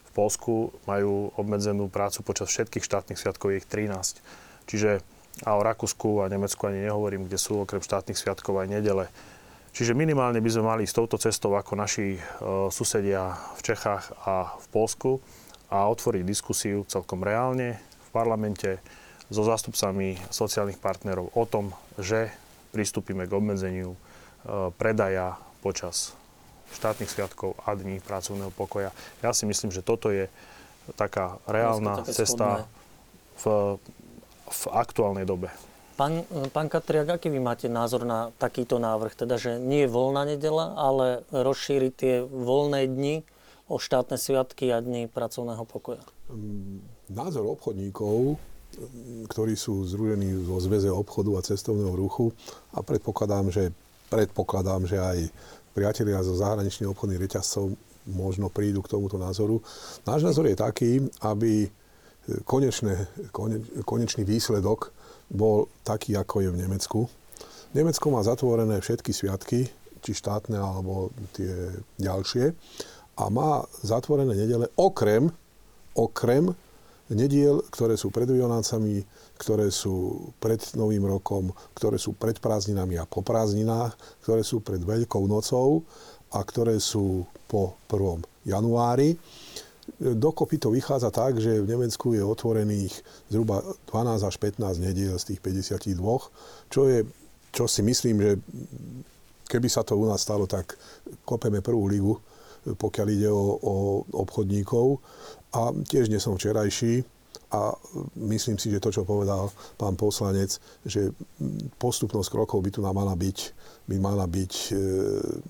V Polsku majú obmedzenú prácu počas všetkých štátnych sviatkov, je ich 13. Čiže a o Rakúsku a Nemecku ani nehovorím, kde sú okrem štátnych sviatkov aj nedele. Čiže minimálne by sme mali s touto cestou ako naši e, susedia v Čechách a v Polsku a otvoriť diskusiu celkom reálne v parlamente so zástupcami sociálnych partnerov o tom, že pristúpime k obmedzeniu e, predaja počas štátnych sviatkov a dní pracovného pokoja. Ja si myslím, že toto je taká reálna cesta v, v aktuálnej dobe. Pán, pán Katriak, aký vy máte názor na takýto návrh? Teda, že nie je voľná nedela, ale rozšíriť tie voľné dni o štátne sviatky a dni pracovného pokoja? Mm, názor obchodníkov, ktorí sú zružení vo zväze obchodu a cestovného ruchu a predpokladám, že, predpokladám, že aj priatelia zo zahraničných obchodných reťazcov možno prídu k tomuto názoru. Náš názor je taký, aby konečné, kone, konečný výsledok bol taký, ako je v Nemecku. Nemecko má zatvorené všetky sviatky, či štátne, alebo tie ďalšie. A má zatvorené nedele okrem, okrem nediel, ktoré sú pred Vianocami, ktoré sú pred Novým rokom, ktoré sú pred prázdninami a po prázdninách, ktoré sú pred Veľkou nocou a ktoré sú po 1. januári. Dokopy to vychádza tak, že v Nemecku je otvorených zhruba 12 až 15 nediel z tých 52, čo je, čo si myslím, že keby sa to u nás stalo, tak kopeme prvú ligu, pokiaľ ide o, o obchodníkov. A tiež nie som včerajší. a myslím si, že to, čo povedal pán poslanec, že postupnosť krokov by tu nám mala byť, by, mala byť, e,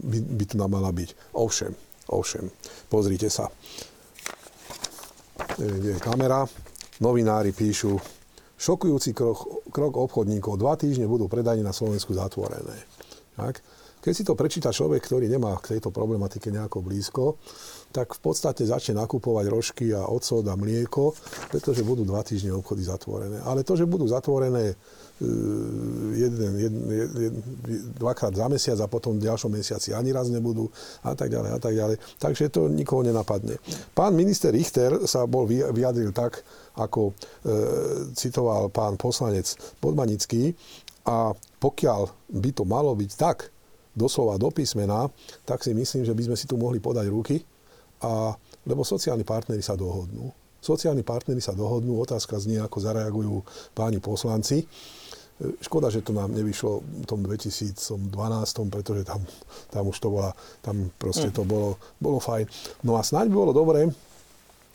by, by tu nám mala byť. Ovšem, ovšem, pozrite sa. Kde je kamera. Novinári píšu, šokujúci krok, krok obchodníkov. Dva týždne budú predajne na Slovensku zatvorené. Tak? Keď si to prečíta človek, ktorý nemá k tejto problematike nejako blízko, tak v podstate začne nakupovať rožky a ocot a mlieko, pretože budú dva týždne obchody zatvorené. Ale to, že budú zatvorené jeden, jeden, jeden, dvakrát za mesiac a potom v ďalšom mesiaci ani raz nebudú a tak ďalej a tak ďalej. Takže to nikoho nenapadne. Pán minister Richter sa bol vyjadril tak, ako e, citoval pán poslanec Podmanický a pokiaľ by to malo byť tak, doslova do písmena, tak si myslím, že by sme si tu mohli podať ruky, a, lebo sociálni partnery sa dohodnú. Sociálni partnery sa dohodnú, otázka znie, ako zareagujú páni poslanci. Škoda, že to nám nevyšlo v tom 2012, pretože tam, tam už to bola, tam proste to bolo, bolo fajn. No a snáď by bolo dobré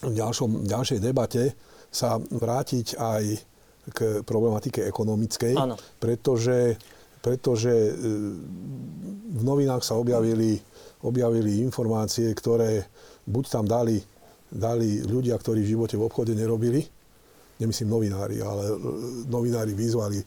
v ďalšom, ďalšej debate sa vrátiť aj k problematike ekonomickej, Áno. pretože pretože e, v novinách sa objavili, objavili informácie, ktoré buď tam dali, dali ľudia, ktorí v živote v obchode nerobili, nemyslím novinári, ale e, novinári vyzvali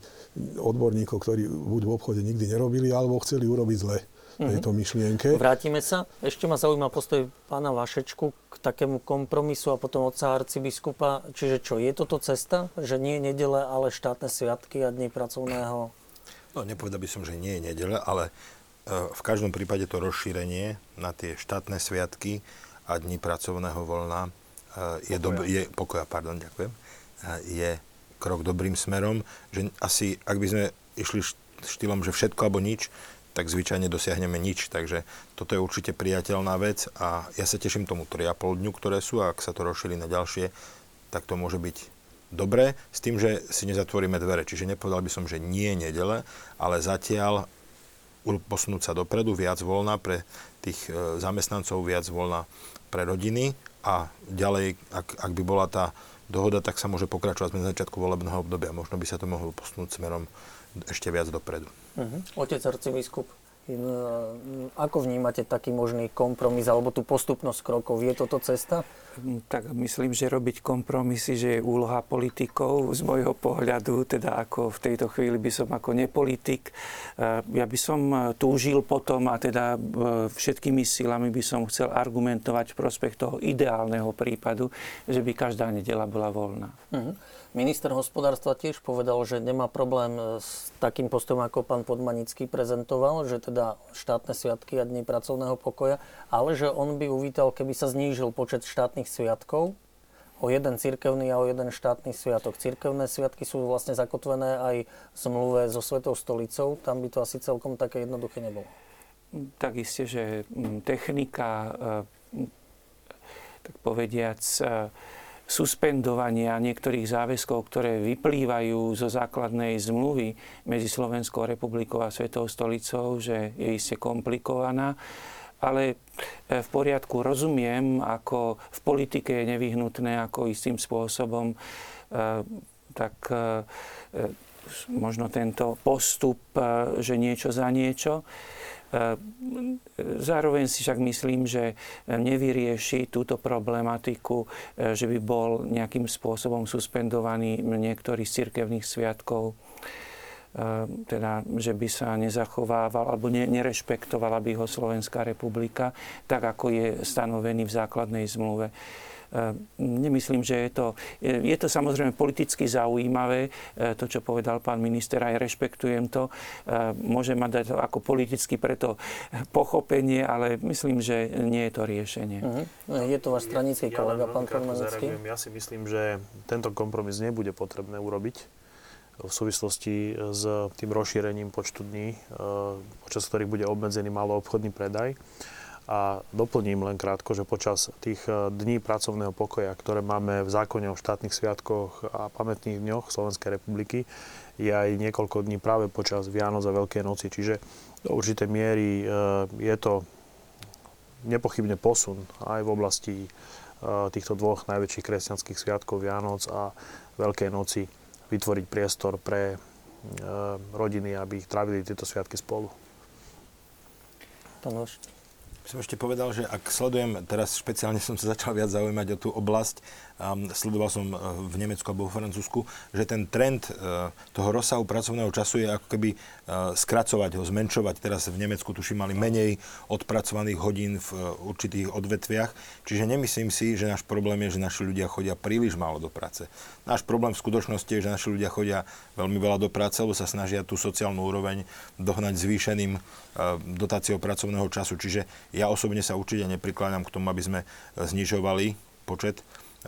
odborníkov, ktorí buď v obchode nikdy nerobili, alebo chceli urobiť zle mm-hmm. tejto myšlienke. Vrátime sa. Ešte ma zaujíma postoj pána Vašečku k takému kompromisu a potom otca arcibiskupa. Čiže čo, je toto cesta, že nie nedele, ale štátne sviatky a dní pracovného No, nepovedal by som, že nie je nedele, ale e, v každom prípade to rozšírenie na tie štátne sviatky a dni pracovného voľna e, je, dob- je pokoja, pardon, ďakujem, je krok dobrým smerom, že asi, ak by sme išli štýlom, že všetko alebo nič, tak zvyčajne dosiahneme nič. Takže toto je určite priateľná vec a ja sa teším tomu 3,5 dňu, ktoré sú a ak sa to rozšíri na ďalšie, tak to môže byť dobre, s tým, že si nezatvoríme dvere. Čiže nepovedal by som, že nie nedele, ale zatiaľ posunúť sa dopredu, viac voľna pre tých e, zamestnancov, viac voľna pre rodiny a ďalej, ak, ak by bola tá dohoda, tak sa môže pokračovať na začiatku volebného obdobia. Možno by sa to mohlo posunúť smerom ešte viac dopredu. Uh-huh. Otec arcibiskup, ako vnímate taký možný kompromis alebo tú postupnosť krokov? Je toto cesta? tak myslím, že robiť kompromisy, že je úloha politikov z môjho pohľadu, teda ako v tejto chvíli by som ako nepolitik. Eh, ja by som eh, túžil potom a teda všetkými silami by som chcel argumentovať v prospech toho ideálneho prípadu, že by každá nedela bola voľná. Uh-huh. Minister hospodárstva tiež povedal, že nemá problém s takým postom, ako pán Podmanický prezentoval, že teda štátne sviatky a dni pracovného pokoja, ale že on by uvítal, keby sa znížil počet štátnych sviatkov o jeden cirkevný a o jeden štátny sviatok. Cirkevné sviatky sú vlastne zakotvené aj v zmluve so Svetou stolicou, tam by to asi celkom také jednoduché nebolo. Tak isté, že technika, e, tak povediac, e, suspendovania niektorých záväzkov, ktoré vyplývajú zo základnej zmluvy medzi Slovenskou republikou a Svetou stolicou, že je iste komplikovaná. Ale e, v poriadku rozumiem, ako v politike je nevyhnutné, ako istým spôsobom e, tak e, možno tento postup, že niečo za niečo. Zároveň si však myslím, že nevyrieši túto problematiku, že by bol nejakým spôsobom suspendovaný niektorý z cirkevných sviatkov teda, že by sa nezachovával alebo ne, nerešpektovala by ho Slovenská republika, tak ako je stanovený v základnej zmluve. Ehm, nemyslím, že je to, je to samozrejme politicky zaujímavé, e, to, čo povedal pán minister, aj rešpektujem to. Ehm, môže mať dať ako politicky preto pochopenie, ale myslím, že nie je to riešenie. Uh-huh. Je to váš stranický ja kolega, pán Kormanický? Ja si myslím, že tento kompromis nebude potrebné urobiť v súvislosti s tým rozšírením počtu dní, e, počas ktorých bude obmedzený maloobchodný predaj. A doplním len krátko, že počas tých e, dní pracovného pokoja, ktoré máme v zákone o štátnych sviatkoch a pamätných dňoch Slovenskej republiky, je aj niekoľko dní práve počas Vianoc a Veľkej noci. Čiže do určitej miery e, je to nepochybne posun aj v oblasti týchto dvoch najväčších kresťanských sviatkov Vianoc a Veľkej noci vytvoriť priestor pre rodiny, aby ich trávili tieto sviatky spolu. Tomáš? Som ešte povedal, že ak sledujem, teraz špeciálne som sa začal viac zaujímať o tú oblasť, sledoval som e, v Nemecku alebo v Francúzsku, že ten trend uh, toho rozsahu pracovného času je ako keby uh, skracovať ho, zmenšovať. Teraz v Nemecku tuším mali menej odpracovaných hodín v určitých odvetviach. Čiže nemyslím si, že náš problém je, že naši ľudia chodia príliš málo do práce. Náš problém v skutočnosti je, že naši ľudia chodia veľmi veľa do práce, lebo sa snažia tú sociálnu úroveň dohnať zvýšeným dotáciou pracovného času. Čiže ja osobne sa určite neprikláňam k tomu, aby sme znižovali počet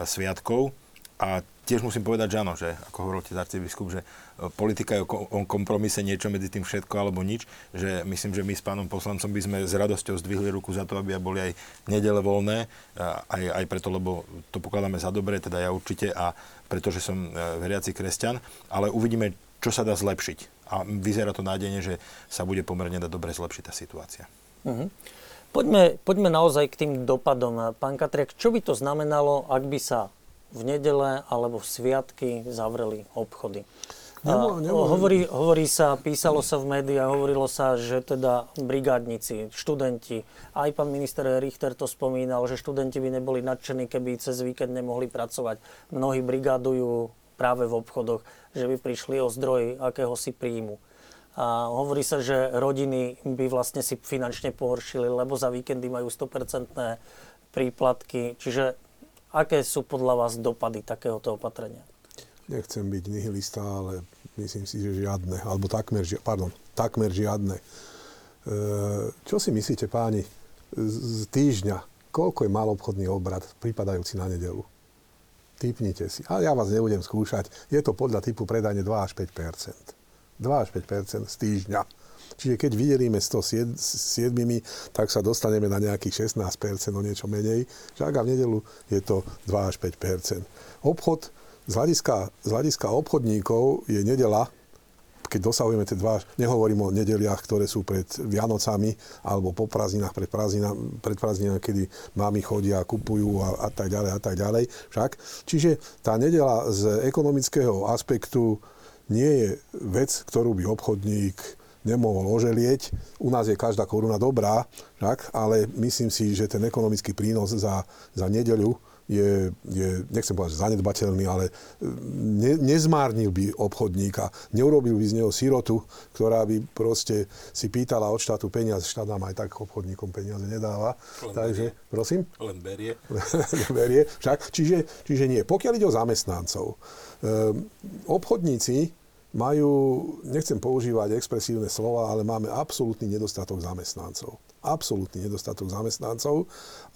sviatkov. A tiež musím povedať, že áno, že ako hovoril tiež arcibiskup, že e, politika je o kompromise niečo medzi tým všetko alebo nič, že myslím, že my s pánom poslancom by sme s radosťou zdvihli ruku za to, aby boli aj nedele voľné, aj, aj preto, lebo to pokladáme za dobré, teda ja určite a pretože som e, veriaci kresťan, ale uvidíme, čo sa dá zlepšiť. A vyzerá to nádejne, že sa bude pomerne dať dobre zlepšiť tá situácia. Uh-huh. Poďme, poďme naozaj k tým dopadom. Pán Katriak, čo by to znamenalo, ak by sa v nedele alebo v sviatky zavreli obchody? Nemo, nemo. Hovorí, hovorí sa, písalo sa v médiách, hovorilo sa, že teda brigádnici, študenti, aj pán minister Richter to spomínal, že študenti by neboli nadšení, keby cez víkend nemohli pracovať. Mnohí brigádujú práve v obchodoch, že by prišli o zdroj akéhosi príjmu. A hovorí sa, že rodiny by vlastne si finančne pohoršili, lebo za víkendy majú 100% príplatky. Čiže aké sú podľa vás dopady takéhoto opatrenia? Nechcem byť nihilista, ale myslím si, že žiadne. Alebo takmer, pardon, takmer žiadne. E, čo si myslíte, páni, z týždňa, koľko je malobchodný obrad pripadajúci na nedelu? Typnite si. Ale ja vás nebudem skúšať. Je to podľa typu predajne 2 až 5 2 až 5 z týždňa. Čiže keď vydelíme 107, tak sa dostaneme na nejakých 16 o niečo menej. Však a v nedelu je to 2 až 5 Obchod z hľadiska, z hľadiska obchodníkov je nedela, keď dosahujeme tie dva, nehovorím o nedeliach, ktoré sú pred Vianocami alebo po prázdninách, pred, prázdnina, pred prázdninách, kedy mami chodia, kupujú a, a tak ďalej a tak ďalej. Však. Čiže tá nedela z ekonomického aspektu nie je vec, ktorú by obchodník nemohol oželieť. U nás je každá koruna dobrá, tak? ale myslím si, že ten ekonomický prínos za, za nedeľu je, je, nechcem povedať, zanedbateľný, ale ne, nezmárnil by obchodníka, neurobil by z neho sirotu, ktorá by proste si pýtala od štátu peniaze. Štát nám aj tak obchodníkom peniaze nedáva. Len Takže, berie. prosím? Len berie. [laughs] berie. Však, čiže, čiže nie. Pokiaľ ide o zamestnancov, um, obchodníci majú, nechcem používať expresívne slova, ale máme absolútny nedostatok zamestnancov. Absolútny nedostatok zamestnancov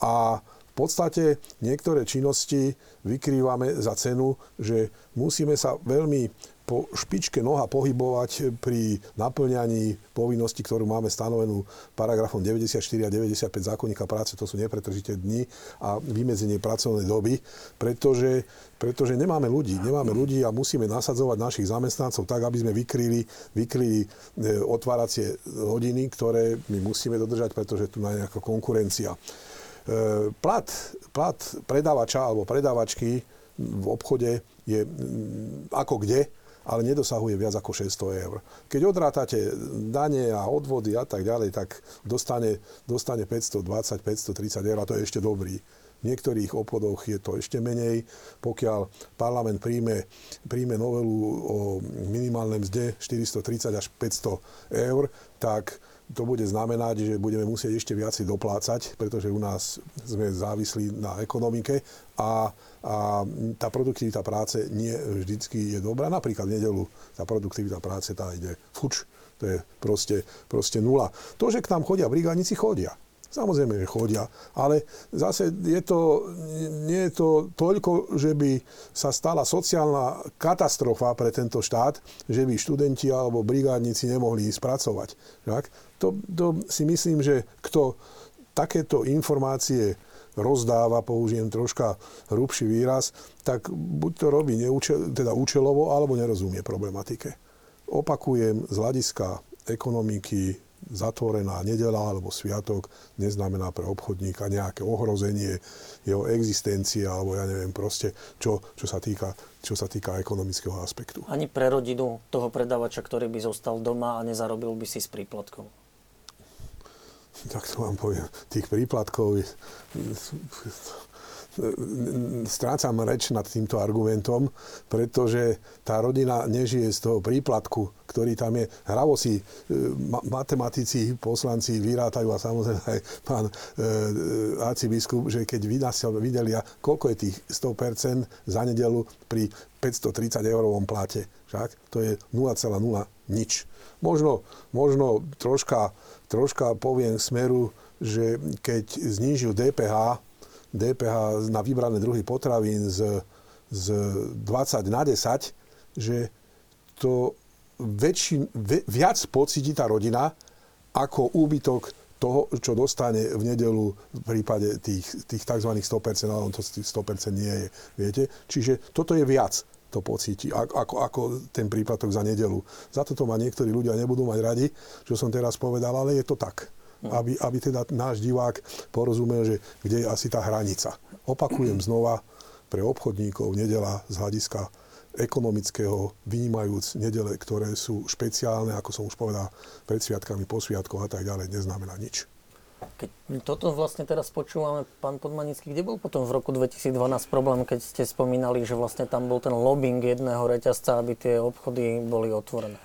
a v podstate niektoré činnosti vykrývame za cenu, že musíme sa veľmi po špičke noha pohybovať pri naplňaní povinnosti, ktorú máme stanovenú paragrafom 94 a 95 zákonníka práce, to sú nepretržité dni a vymedzenie pracovnej doby, pretože, pretože nemáme ľudí, nemáme ľudí a musíme nasadzovať našich zamestnancov tak, aby sme vykryli, vykryli e, otváracie hodiny, ktoré my musíme dodržať, pretože tu je nejaká konkurencia. E, plat, plat predávača alebo predávačky v obchode je ako kde, ale nedosahuje viac ako 600 eur. Keď odrátate dane a odvody a tak ďalej, tak dostane, dostane 520, 530 eur a to je ešte dobrý. V niektorých obchodoch je to ešte menej. Pokiaľ parlament príjme, príjme novelu o minimálnej mzde 430 až 500 eur, tak to bude znamenať, že budeme musieť ešte viacej doplácať, pretože u nás sme závislí na ekonomike a, a tá produktivita práce nie vždycky je dobrá. Napríklad v nedelu tá produktivita práce tá ide fuč, to je proste, proste nula. To, že k nám chodia brigádnici, chodia. Samozrejme, že chodia, ale zase je to, nie je to toľko, že by sa stala sociálna katastrofa pre tento štát, že by študenti alebo brigádnici nemohli ísť pracovať. Tak? To, to si myslím, že kto takéto informácie rozdáva, použijem troška hrubší výraz, tak buď to robí neúčel, teda účelovo, alebo nerozumie problematike. Opakujem, z hľadiska ekonomiky zatvorená nedela alebo sviatok neznamená pre obchodníka nejaké ohrozenie jeho existencie alebo ja neviem proste, čo, čo, sa, týka, čo sa týka ekonomického aspektu. Ani pre rodinu toho predávača, ktorý by zostal doma a nezarobil by si s príplatkom? Tak to vám poviem. Tých príplatkov strácam reč nad týmto argumentom, pretože tá rodina nežije z toho príplatku, ktorý tam je. Hravo si e, matematici, poslanci vyrátajú a samozrejme aj pán e, arcibiskup, že keď vy nás videli, a koľko je tých 100% za nedelu pri 530 eurovom plate. Však to je 0,0 nič. Možno, možno troška, troška poviem smeru, že keď znížil DPH DPH na vybrané druhy potravín z, z 20 na 10, že to väčší, viac pocíti tá rodina ako úbytok toho, čo dostane v nedelu v prípade tých, tých tzv. 100%, ale to 100% nie je. Viete? Čiže toto je viac to pocíti, ako, ako ten príplatok za nedelu. Za toto ma niektorí ľudia nebudú mať radi, čo som teraz povedal, ale je to tak aby, aby teda náš divák porozumel, že kde je asi tá hranica. Opakujem znova, pre obchodníkov nedela z hľadiska ekonomického, vynímajúc nedele, ktoré sú špeciálne, ako som už povedal, pred sviatkami, po sviatkoch a tak ďalej, neznamená nič. Keď toto vlastne teraz počúvame, pán Podmanický, kde bol potom v roku 2012 problém, keď ste spomínali, že vlastne tam bol ten lobbying jedného reťazca, aby tie obchody boli otvorené?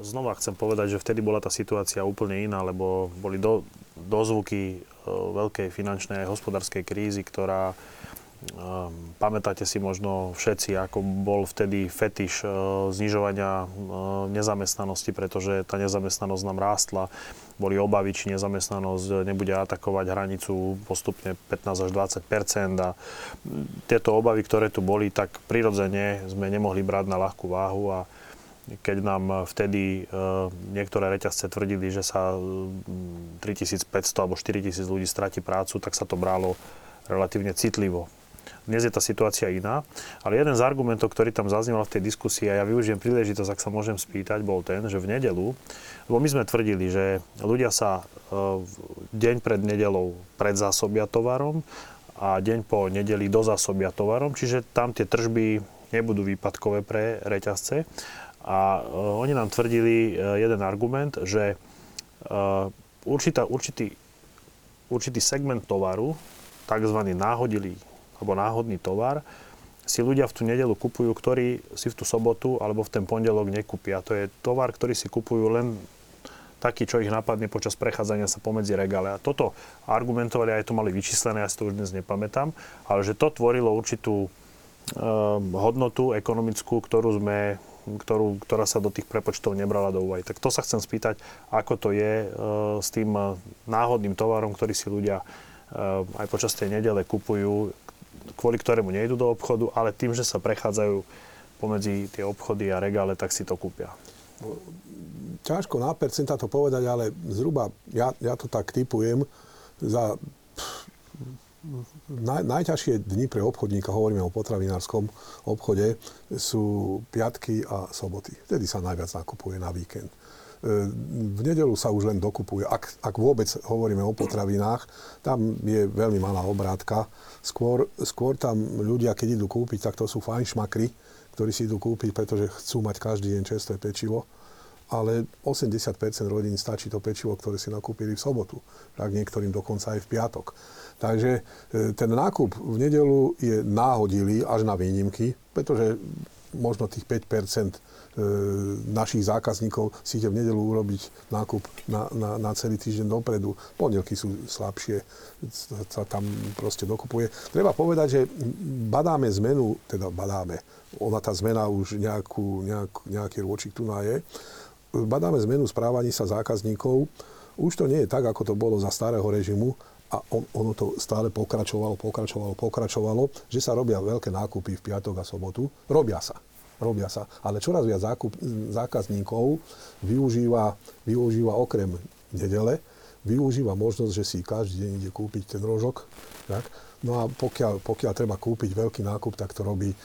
Znova chcem povedať, že vtedy bola tá situácia úplne iná, lebo boli do, dozvuky e, veľkej finančnej a hospodárskej krízy, ktorá Um, pamätáte si možno všetci, ako bol vtedy fetiš uh, znižovania nezamestnanosti, pretože tá nezamestnanosť nám rástla. Boli obavy, či nezamestnanosť nebude atakovať hranicu postupne 15 až 20 a tieto obavy, ktoré tu boli, tak prirodzene sme nemohli brať na ľahkú váhu a keď nám vtedy e, niektoré reťazce tvrdili, že sa 3500 alebo 4000 ľudí stratí prácu, tak sa to bralo relatívne citlivo. Dnes je tá situácia iná, ale jeden z argumentov, ktorý tam zaznieval v tej diskusii, a ja využijem príležitosť, ak sa môžem spýtať, bol ten, že v nedelu, lebo my sme tvrdili, že ľudia sa e, deň pred nedelou predzásobia tovarom a deň po nedeli dozásobia tovarom, čiže tam tie tržby nebudú výpadkové pre reťazce. A uh, oni nám tvrdili uh, jeden argument, že uh, určitá, určitý, určitý segment tovaru, tzv. náhodilý alebo náhodný tovar, si ľudia v tú nedelu kupujú, ktorí si v tú sobotu alebo v ten pondelok nekúpia. To je tovar, ktorý si kupujú len taký, čo ich napadne počas prechádzania sa pomedzi regále. A toto argumentovali, aj to mali vyčíslené, ja si to už dnes nepamätám, ale že to tvorilo určitú hodnotu ekonomickú, ktorú sme ktorú, ktorá sa do tých prepočtov nebrala do úvahy. Tak to sa chcem spýtať, ako to je e, s tým e, náhodným tovarom, ktorý si ľudia e, aj počas tej nedele kupujú, kvôli ktorému nejdu do obchodu, ale tým, že sa prechádzajú pomedzi tie obchody a regále, tak si to kúpia. Ťažko na percenta to povedať, ale zhruba ja, ja to tak typujem za naj, najťažšie dni pre obchodníka, hovoríme o potravinárskom obchode, sú piatky a soboty. Vtedy sa najviac nakupuje na víkend. E, v nedelu sa už len dokupuje. Ak, ak vôbec hovoríme o potravinách, tam je veľmi malá obrátka. Skôr, skôr tam ľudia, keď idú kúpiť, tak to sú fajnšmakry, ktorí si idú kúpiť, pretože chcú mať každý deň čerstvé pečivo ale 80% rodín stačí to pečivo, ktoré si nakúpili v sobotu. Tak niektorým dokonca aj v piatok. Takže e, ten nákup v nedelu je náhodilý až na výnimky, pretože možno tých 5 e, našich zákazníkov si ide v nedelu urobiť nákup na, na, na celý týždeň dopredu. Pondelky sú slabšie, sa tam proste dokupuje. Treba povedať, že badáme zmenu, teda badáme, ona tá zmena už nejakú, nejakú, nejaký rôčik tu je, badáme zmenu správaní sa zákazníkov. Už to nie je tak, ako to bolo za starého režimu, a on, ono to stále pokračovalo, pokračovalo, pokračovalo, že sa robia veľké nákupy v piatok a sobotu. Robia sa. Robia sa. Ale čoraz viac zákup, zákazníkov využíva, využíva okrem nedele, využíva možnosť, že si každý deň ide kúpiť ten rožok. Tak? No a pokiaľ, pokiaľ treba kúpiť veľký nákup, tak to robí e,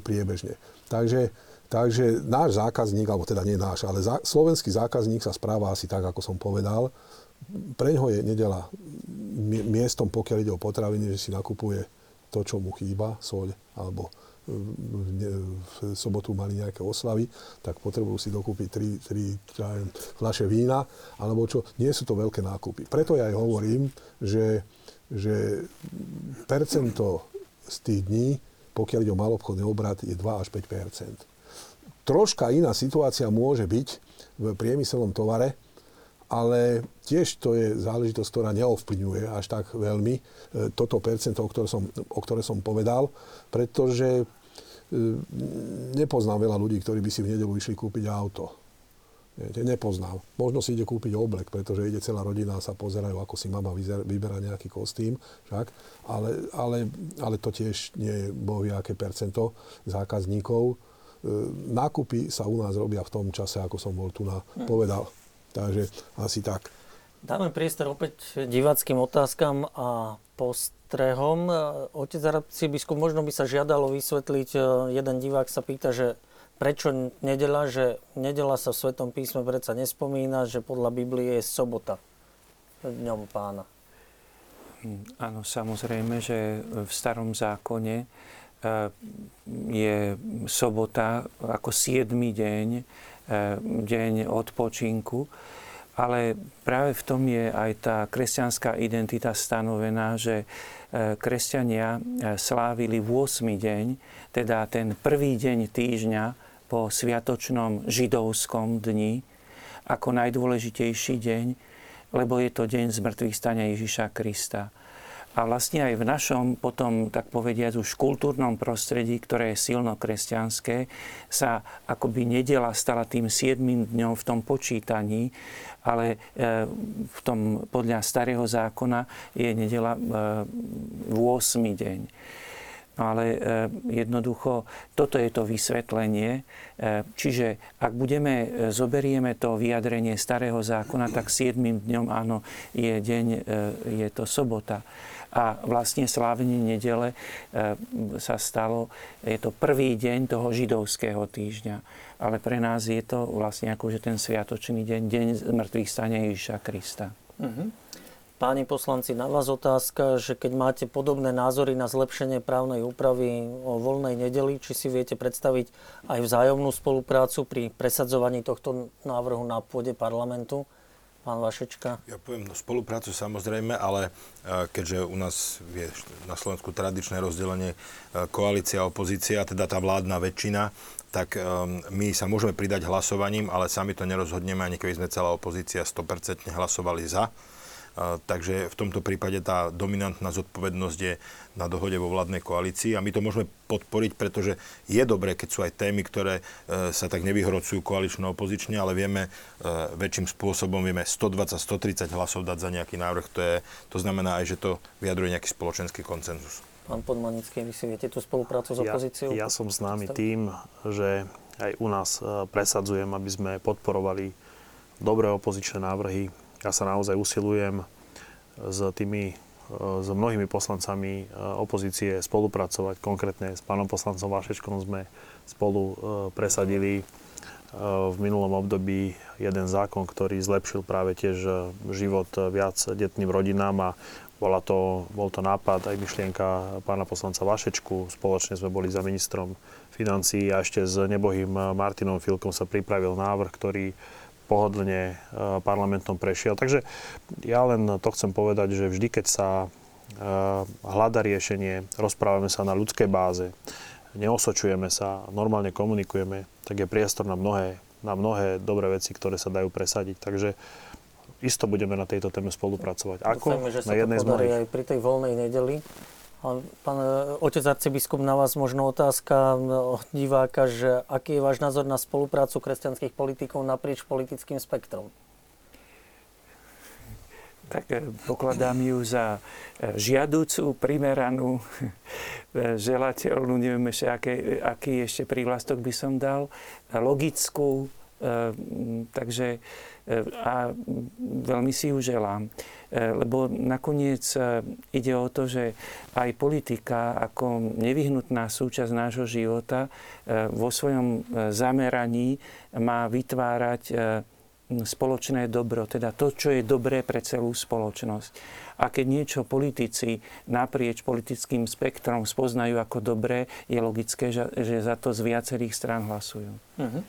priebežne. Takže, takže náš zákazník, alebo teda nie náš, ale zá, slovenský zákazník sa správa asi tak, ako som povedal. Pre ňoho je nedela miestom, pokiaľ ide o potraviny, že si nakupuje to, čo mu chýba, soľ alebo v sobotu mali nejaké oslavy, tak potrebujú si dokúpiť 3, 3 fľaše vína, alebo čo. Nie sú to veľké nákupy. Preto ja aj hovorím, že, že percento z tých dní, pokiaľ ide o malobchodný obrad, je 2 až 5% Troška iná situácia môže byť v priemyselnom tovare, ale tiež to je záležitosť, ktorá neovplyvňuje až tak veľmi e, toto percento, o ktoré som, o ktoré som povedal, pretože e, nepoznám veľa ľudí, ktorí by si v nedelu išli kúpiť auto. Viete, nepoznám. Možno si ide kúpiť oblek, pretože ide celá rodina a sa pozerajú, ako si mama vyberá nejaký kostým, však. Ale, ale, ale to tiež nie je bohvie aké percento zákazníkov. E, nákupy sa u nás robia v tom čase, ako som bol tu na, hm. povedal. Takže asi tak. Dáme priestor opäť diváckým otázkam a postrehom. Otec arcibiskup, možno by sa žiadalo vysvetliť, e, jeden divák sa pýta, že prečo nedela, že nedela sa v Svetom písme predsa nespomína, že podľa Biblie je sobota dňom pána. Hm, áno, samozrejme, že v starom zákone e, je sobota ako siedmy deň deň odpočinku. Ale práve v tom je aj tá kresťanská identita stanovená, že e, kresťania e, slávili 8. deň, teda ten prvý deň týždňa po sviatočnom židovskom dni, ako najdôležitejší deň, lebo je to deň zmrtvých stania Ježiša Krista. A vlastne aj v našom potom, tak povediať, už kultúrnom prostredí, ktoré je silno kresťanské, sa akoby nedela stala tým siedmým dňom v tom počítaní, ale e, v tom podľa starého zákona je nedela 8. E, deň. Ale e, jednoducho toto je to vysvetlenie. Čiže ak budeme, zoberieme to vyjadrenie starého zákona, tak 7. dňom áno, je deň, je to sobota a vlastne slávenie nedele e, sa stalo, je to prvý deň toho židovského týždňa. Ale pre nás je to vlastne akože ten sviatočný deň, deň mŕtvych stania Ježiša Krista. Uh-huh. Páni poslanci, na vás otázka, že keď máte podobné názory na zlepšenie právnej úpravy o voľnej nedeli, či si viete predstaviť aj vzájomnú spoluprácu pri presadzovaní tohto návrhu na pôde parlamentu? Pán Vašečka? Ja poviem no, spoluprácu samozrejme, ale e, keďže u nás je na Slovensku tradičné rozdelenie e, koalícia a opozícia, teda tá vládna väčšina, tak e, my sa môžeme pridať hlasovaním, ale sami to nerozhodneme, ani keby sme celá opozícia 100% hlasovali za Takže v tomto prípade tá dominantná zodpovednosť je na dohode vo vládnej koalícii a my to môžeme podporiť, pretože je dobré, keď sú aj témy, ktoré e, sa tak nevyhrocujú koalično-opozične, ale vieme e, väčším spôsobom, vieme 120-130 hlasov dať za nejaký návrh. To, je, to znamená aj, že to vyjadruje nejaký spoločenský koncenzus. Pán Podmanický, vy si viete tú spoluprácu s opozíciou? Ja, ja som známy tým, že aj u nás e, presadzujem, aby sme podporovali dobré opozičné návrhy, ja sa naozaj usilujem s tými s mnohými poslancami e, opozície spolupracovať. Konkrétne s pánom poslancom Vášečkom sme spolu e, presadili e, v minulom období jeden zákon, ktorý zlepšil práve tiež život viac detným rodinám a bola to, bol to nápad aj myšlienka pána poslanca Vašečku. Spoločne sme boli za ministrom financií a ešte s nebohým Martinom Filkom sa pripravil návrh, ktorý pohodlne e, parlamentom prešiel. Takže ja len to chcem povedať, že vždy, keď sa e, hľada riešenie, rozprávame sa na ľudskej báze, neosočujeme sa, normálne komunikujeme, tak je priestor na mnohé, na mnohé dobré veci, ktoré sa dajú presadiť. Takže isto budeme na tejto téme spolupracovať. Ako? Dúfajme, že sa na jednej to podarí aj pri tej voľnej nedeli. Pán e, otec arcibiskup, na vás možno otázka od diváka, že aký je váš názor na spoluprácu kresťanských politikov naprieč politickým spektrom? Tak e, pokladám ju za e, žiaducu, primeranú, [laughs] želateľnú, neviem ešte, aký, aký ešte prívlastok by som dal, logickú, takže a veľmi si ju želám. Lebo nakoniec ide o to, že aj politika ako nevyhnutná súčasť nášho života vo svojom zameraní má vytvárať spoločné dobro, teda to, čo je dobré pre celú spoločnosť. A keď niečo politici naprieč politickým spektrom spoznajú ako dobré, je logické, že, že za to z viacerých strán hlasujú. Uh-huh.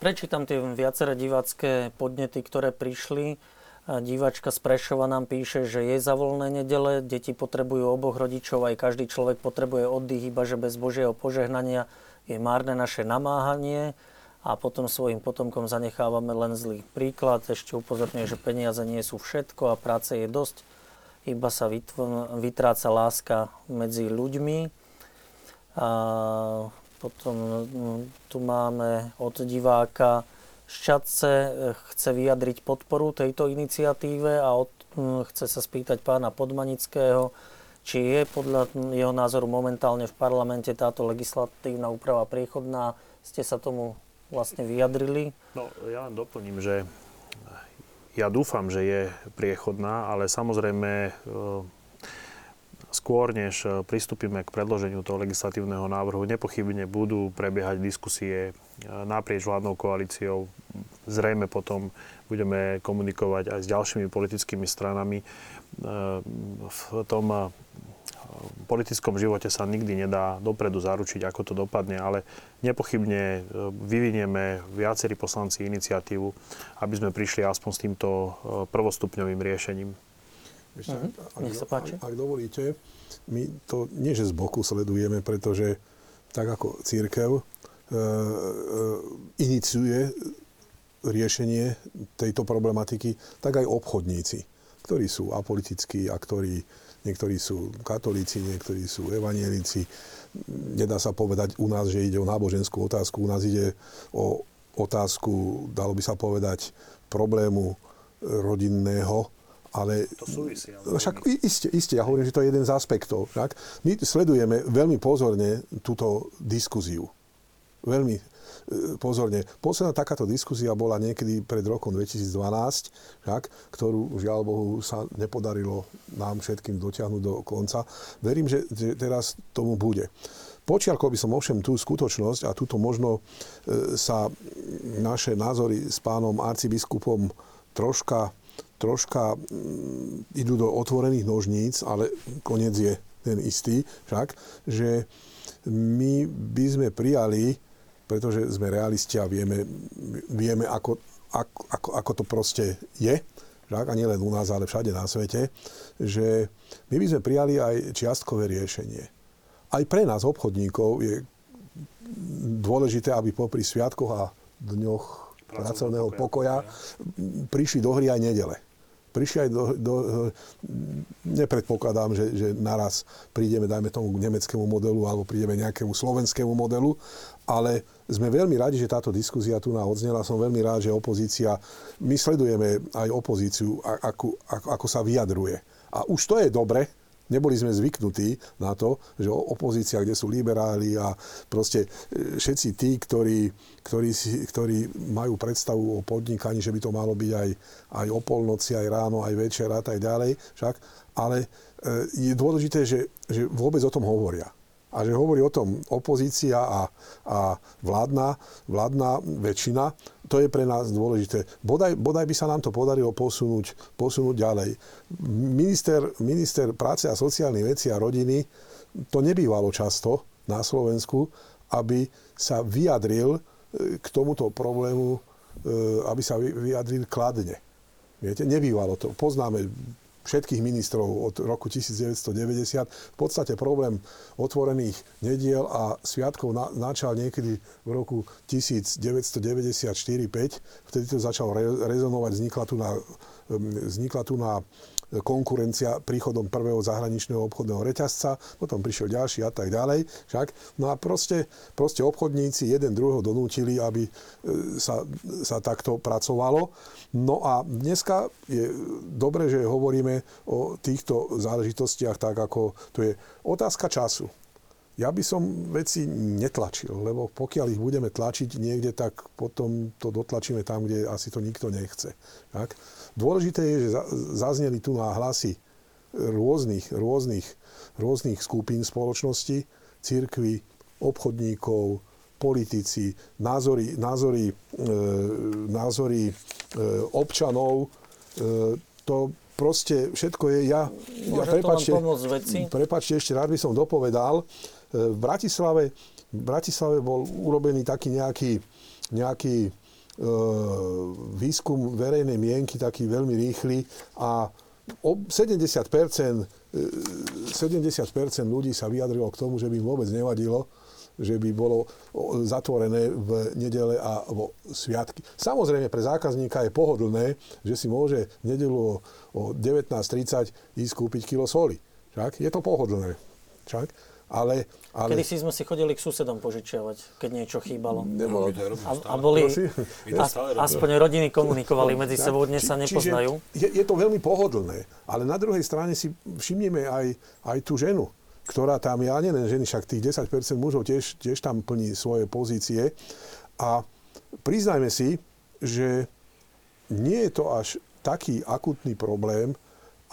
Prečítam tie viaceré divácké podnety, ktoré prišli. Divačka z Prešova nám píše, že je za voľné nedele, deti potrebujú oboch rodičov, aj každý človek potrebuje oddych, iba že bez Božieho požehnania je márne naše namáhanie a potom svojim potomkom zanechávame len zlý príklad. Ešte upozorňuje, že peniaze nie sú všetko a práce je dosť iba sa vytráca láska medzi ľuďmi. A potom mm, tu máme od diváka Šťatce, chce vyjadriť podporu tejto iniciatíve a od, chce sa spýtať pána Podmanického, či je podľa jeho názoru momentálne v parlamente táto legislatívna úprava priechodná. Ste sa tomu vlastne vyjadrili? No, ja len doplním, že ja dúfam, že je priechodná, ale samozrejme e, skôr, než e, pristúpime k predloženiu toho legislatívneho návrhu, nepochybne budú prebiehať diskusie e, naprieč vládnou koalíciou. Zrejme potom budeme komunikovať aj s ďalšími politickými stranami. V tom politickom živote sa nikdy nedá dopredu zaručiť, ako to dopadne, ale nepochybne e, vyvinieme viacerí poslanci iniciatívu, aby sme prišli aspoň s týmto e, prvostupňovým riešením. Ešte, uh-huh. ak, Nech sa páči. Ak, ak dovolíte, my to nie, že z boku sledujeme, pretože tak ako církev e, e, iniciuje riešenie tejto problematiky, tak aj obchodníci, ktorí sú apolitickí a ktorí niektorí sú katolíci, niektorí sú evanielici. Nedá sa povedať u nás, že ide o náboženskú otázku, u nás ide o otázku, dalo by sa povedať, problému rodinného, ale... To súvisí. Ale však iste, iste, ja hovorím, že to je jeden z aspektov. Tak? My sledujeme veľmi pozorne túto diskuziu. Veľmi E, pozorne. Posledná takáto diskusia bola niekedy pred rokom 2012, však, ktorú žiaľ Bohu sa nepodarilo nám všetkým dotiahnuť do konca. Verím, že, že teraz tomu bude. Počiarkol by som ovšem tú skutočnosť a túto možno e, sa naše názory s pánom arcibiskupom troška, troška mm, idú do otvorených nožníc, ale koniec je ten istý však, že my by sme prijali pretože sme realisti a vieme, vieme ako, ako, ako, ako to proste je, tak? a nielen u nás, ale všade na svete, že my by sme prijali aj čiastkové riešenie. Aj pre nás, obchodníkov, je dôležité, aby popri sviatkoch a dňoch pracovného pokoja prišli do hry aj nedele prišli aj do, do nepredpokladám, že, že naraz prídeme, dajme tomu k nemeckému modelu alebo prídeme nejakému slovenskému modelu, ale sme veľmi radi, že táto diskusia tu na odznela. Som veľmi rád, že opozícia, my sledujeme aj opozíciu, ako, ako, ako sa vyjadruje. A už to je dobre, Neboli sme zvyknutí na to, že opozícia, kde sú liberáli a proste e, všetci tí, ktorí, ktorí, ktorí majú predstavu o podnikaní, že by to malo byť aj, aj o polnoci, aj ráno, aj večer a tak ďalej. Však, ale e, je dôležité, že, že vôbec o tom hovoria a že hovorí o tom opozícia a, a vládna, vládna väčšina, to je pre nás dôležité. Bodaj, bodaj by sa nám to podarilo posunúť, posunúť ďalej. Minister, minister práce a sociálnych vecí a rodiny, to nebývalo často na Slovensku, aby sa vyjadril e, k tomuto problému, e, aby sa vyjadril kladne. Viete, nebývalo to. Poznáme všetkých ministrov od roku 1990. V podstate problém otvorených nediel a sviatkov na, načal niekedy v roku 1994-5. Vtedy to začalo re, rezonovať, vznikla tu na, vznikla tu na konkurencia príchodom prvého zahraničného obchodného reťazca, potom prišiel ďalší a tak ďalej. Však? No a proste, proste obchodníci jeden druhého donútili, aby e, sa, sa takto pracovalo. No a dneska je dobre, že hovoríme o týchto záležitostiach tak, ako to je otázka času. Ja by som veci netlačil, lebo pokiaľ ich budeme tlačiť niekde, tak potom to dotlačíme tam, kde asi to nikto nechce. Tak? Dôležité je, že zazneli tu na hlasy rôznych, rôznych, rôznych skupín spoločnosti, církvy, obchodníkov, politici, názory, názory, e, názory e, občanov. E, to proste všetko je... Ja, ja prepačte, prepačte, ešte rád by som dopovedal, v Bratislave, v Bratislave bol urobený taký nejaký, nejaký e, výskum verejnej mienky, taký veľmi rýchly a 70%, 70% ľudí sa vyjadrilo k tomu, že by im vôbec nevadilo, že by bolo zatvorené v nedele a vo sviatky. Samozrejme, pre zákazníka je pohodlné, že si môže v nedelu o 19.30 ísť kúpiť kilo soli. Však? Je to pohodlné. Však? Ale, ale... Kedy si sme si chodili k susedom požičiavať, keď niečo chýbalo. Nebolo. A, a boli, a, aspoň rodiny komunikovali medzi sebou, dnes sa nepoznajú. Je, je to veľmi pohodlné, ale na druhej strane si všimneme aj, aj tú ženu, ktorá tam, ja neviem, ženy, však tých 10% mužov tiež, tiež tam plní svoje pozície. A priznajme si, že nie je to až taký akutný problém,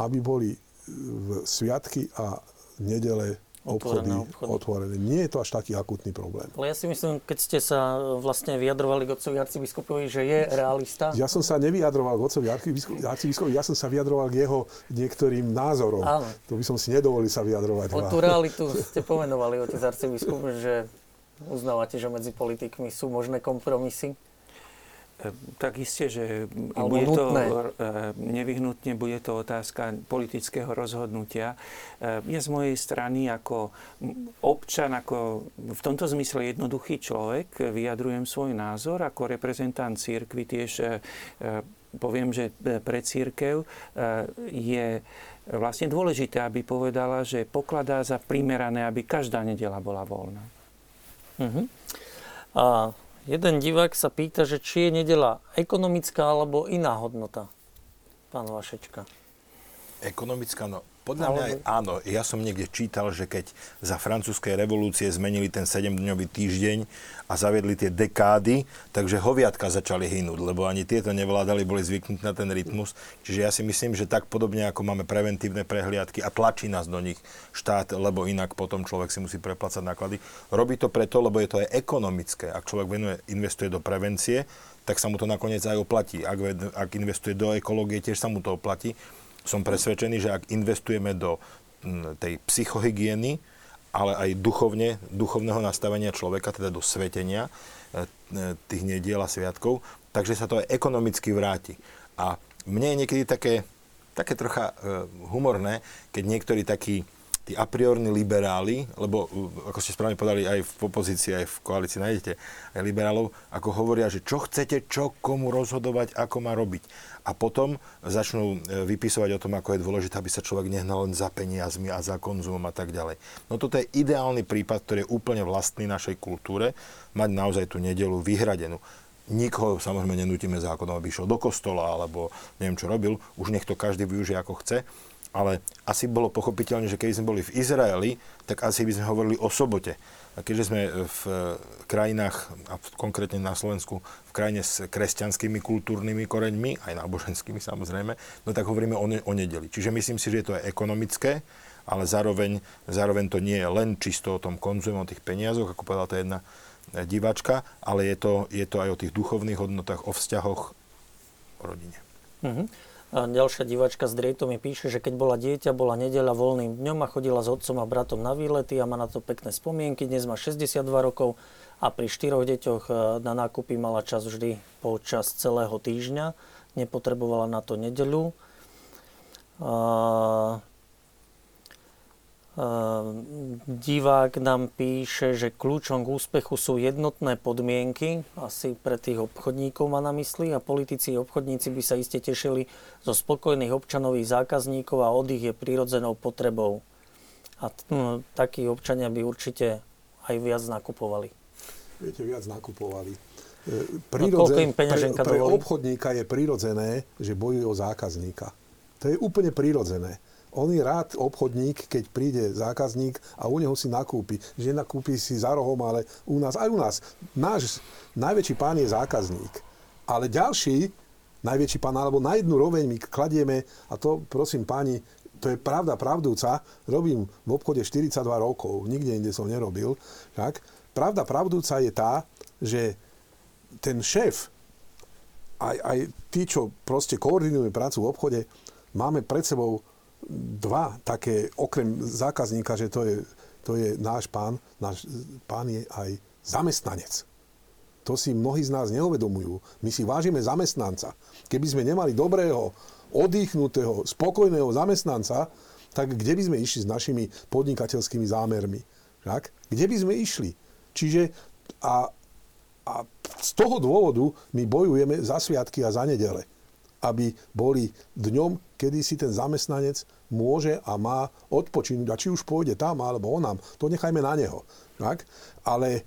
aby boli v sviatky a nedele obchody otvorené, otvorené. Nie je to až taký akutný problém. Ale ja si myslím, keď ste sa vlastne vyjadrovali k otcovi arcibiskupovi, že je realista. Ja som sa nevyjadroval k otcovi arcibiskupovi, ja som sa vyjadroval k jeho niektorým názorom. Áno. To by som si nedovolil sa vyjadrovať. O tú realitu ste pomenovali, otec arcibiskup, že uznávate, že medzi politikmi sú možné kompromisy. Tak isté, že bude to, e, nevyhnutne bude to otázka politického rozhodnutia. E, ja z mojej strany ako občan, ako v tomto zmysle jednoduchý človek, vyjadrujem svoj názor. Ako reprezentant církvy tiež e, poviem, že pre církev je vlastne dôležité, aby povedala, že pokladá za primerané, aby každá nedela bola voľná. Uh-huh. A Jeden divák sa pýta, že či je nedela ekonomická alebo iná hodnota. Pán Vašečka. Ekonomická, no podľa mňa aj áno. Ja som niekde čítal, že keď za francúzskej revolúcie zmenili ten 7-dňový týždeň a zaviedli tie dekády, takže hoviatka začali hynúť, lebo ani tieto nevládali, boli zvyknutí na ten rytmus. Čiže ja si myslím, že tak podobne ako máme preventívne prehliadky a tlačí nás do nich štát, lebo inak potom človek si musí preplácať náklady. Robí to preto, lebo je to aj ekonomické. Ak človek venuje, investuje do prevencie, tak sa mu to nakoniec aj oplatí. Ak, ak investuje do ekológie, tiež sa mu to oplatí som presvedčený, že ak investujeme do tej psychohygieny, ale aj duchovne, duchovného nastavenia človeka, teda do svetenia e, e, tých nediel a sviatkov, takže sa to aj ekonomicky vráti. A mne je niekedy také, také trocha e, humorné, keď niektorí takí tí a priorní liberáli, lebo ako ste správne povedali, aj v opozícii, aj v koalícii nájdete aj liberálov, ako hovoria, že čo chcete, čo komu rozhodovať, ako má robiť a potom začnú e, vypisovať o tom, ako je dôležité, aby sa človek nehnal len za peniazmi a za konzumom a tak ďalej. No toto je ideálny prípad, ktorý je úplne vlastný našej kultúre, mať naozaj tú nedelu vyhradenú. Nikoho samozrejme nenútime zákonom, aby išiel do kostola alebo neviem čo robil, už nech to každý využije ako chce, ale asi bolo pochopiteľné, že keď sme boli v Izraeli, tak asi by sme hovorili o sobote. A keďže sme v krajinách, a konkrétne na Slovensku, v krajine s kresťanskými kultúrnymi koreňmi, aj náboženskými samozrejme, no tak hovoríme o, ne- o nedeli. Čiže myslím si, že je to aj ekonomické, ale zároveň, zároveň to nie je len čisto o tom konzume, o tých peniazoch, ako povedala tá jedna diváčka, ale je to, je to aj o tých duchovných hodnotách, o vzťahoch, o rodine. Mm-hmm. Ďalšia diváčka z Drejto mi píše, že keď bola dieťa, bola nedeľa voľným dňom a chodila s otcom a bratom na výlety a má na to pekné spomienky. Dnes má 62 rokov a pri štyroch deťoch e, na nákupy mala čas vždy počas celého týždňa. Nepotrebovala na to nedeľu. Divák nám píše, že kľúčom k úspechu sú jednotné podmienky, asi pre tých obchodníkov má na mysli, a politici a obchodníci by sa iste tešili zo spokojných občanových zákazníkov a od ich je prirodzenou potrebou. A t- no, takí občania by určite aj viac nakupovali. Viete, viac nakupovali. E, Prirodzen, no, pre, pre obchodníka je prirodzené, že bojuje o zákazníka. To je úplne prirodzené On je rád obchodník, keď príde zákazník a u neho si nakúpi. Že nakúpi si za rohom, ale u nás, aj u nás. Náš najväčší pán je zákazník. Ale ďalší, najväčší pán, alebo na jednu roveň my kladieme, a to prosím páni, to je pravda pravdúca, robím v obchode 42 rokov, nikde inde som nerobil, tak? Pravda pravdúca je tá, že ten šéf, aj, aj tí, čo proste koordinujú prácu v obchode, máme pred sebou dva také, okrem zákazníka, že to je, to je náš pán, náš pán je aj zamestnanec. To si mnohí z nás neuvedomujú. My si vážime zamestnanca. Keby sme nemali dobrého, oddychnutého, spokojného zamestnanca, tak kde by sme išli s našimi podnikateľskými zámermi? Tak? Kde by sme išli? Čiže a, a z toho dôvodu my bojujeme za sviatky a za nedele aby boli dňom, kedy si ten zamestnanec môže a má odpočinúť. A či už pôjde tam alebo onám, to nechajme na neho. Tak? Ale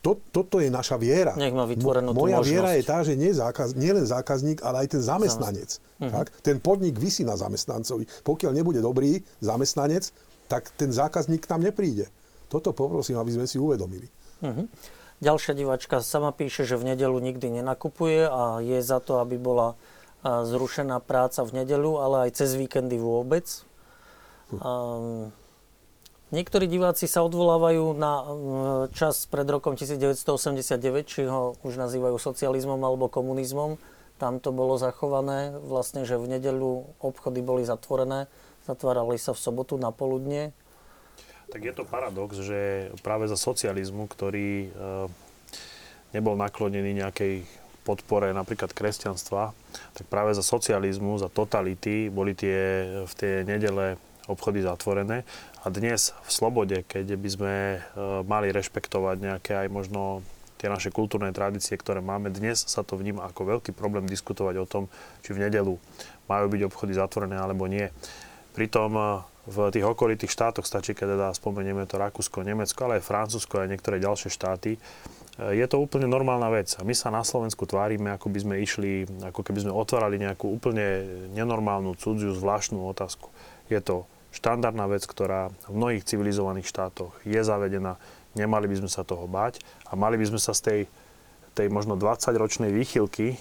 to, toto je naša viera. Nech má vytvorenú Moja tú viera je tá, že nie, zákaz, nie len zákazník, ale aj ten zamestnanec. Uh-huh. Tak? Ten podnik vysí na zamestnancovi. Pokiaľ nebude dobrý zamestnanec, tak ten zákazník tam nepríde. Toto poprosím, aby sme si uvedomili. Uh-huh. Ďalšia divačka sama píše, že v nedelu nikdy nenakupuje a je za to, aby bola zrušená práca v nedelu, ale aj cez víkendy vôbec. Um, niektorí diváci sa odvolávajú na čas pred rokom 1989, či ho už nazývajú socializmom alebo komunizmom. Tam to bolo zachované, vlastne, že v nedelu obchody boli zatvorené, zatvárali sa v sobotu na poludne. Tak je to paradox, že práve za socializmu, ktorý e, nebol naklonený nejakej podpore napríklad kresťanstva, tak práve za socializmu, za totality boli tie v tie nedele obchody zatvorené. A dnes v slobode, keď by sme e, mali rešpektovať nejaké aj možno tie naše kultúrne tradície, ktoré máme, dnes sa to vníma ako veľký problém diskutovať o tom, či v nedelu majú byť obchody zatvorené alebo nie. Pritom e, v tých okolitých štátoch stačí, keď teda spomenieme to Rakúsko, Nemecko, ale aj Francúzsko a niektoré ďalšie štáty, je to úplne normálna vec. A my sa na Slovensku tvárime, ako by sme išli, ako keby sme otvárali nejakú úplne nenormálnu, cudziu, zvláštnu otázku. Je to štandardná vec, ktorá v mnohých civilizovaných štátoch je zavedená. Nemali by sme sa toho báť a mali by sme sa z tej, tej možno 20-ročnej výchylky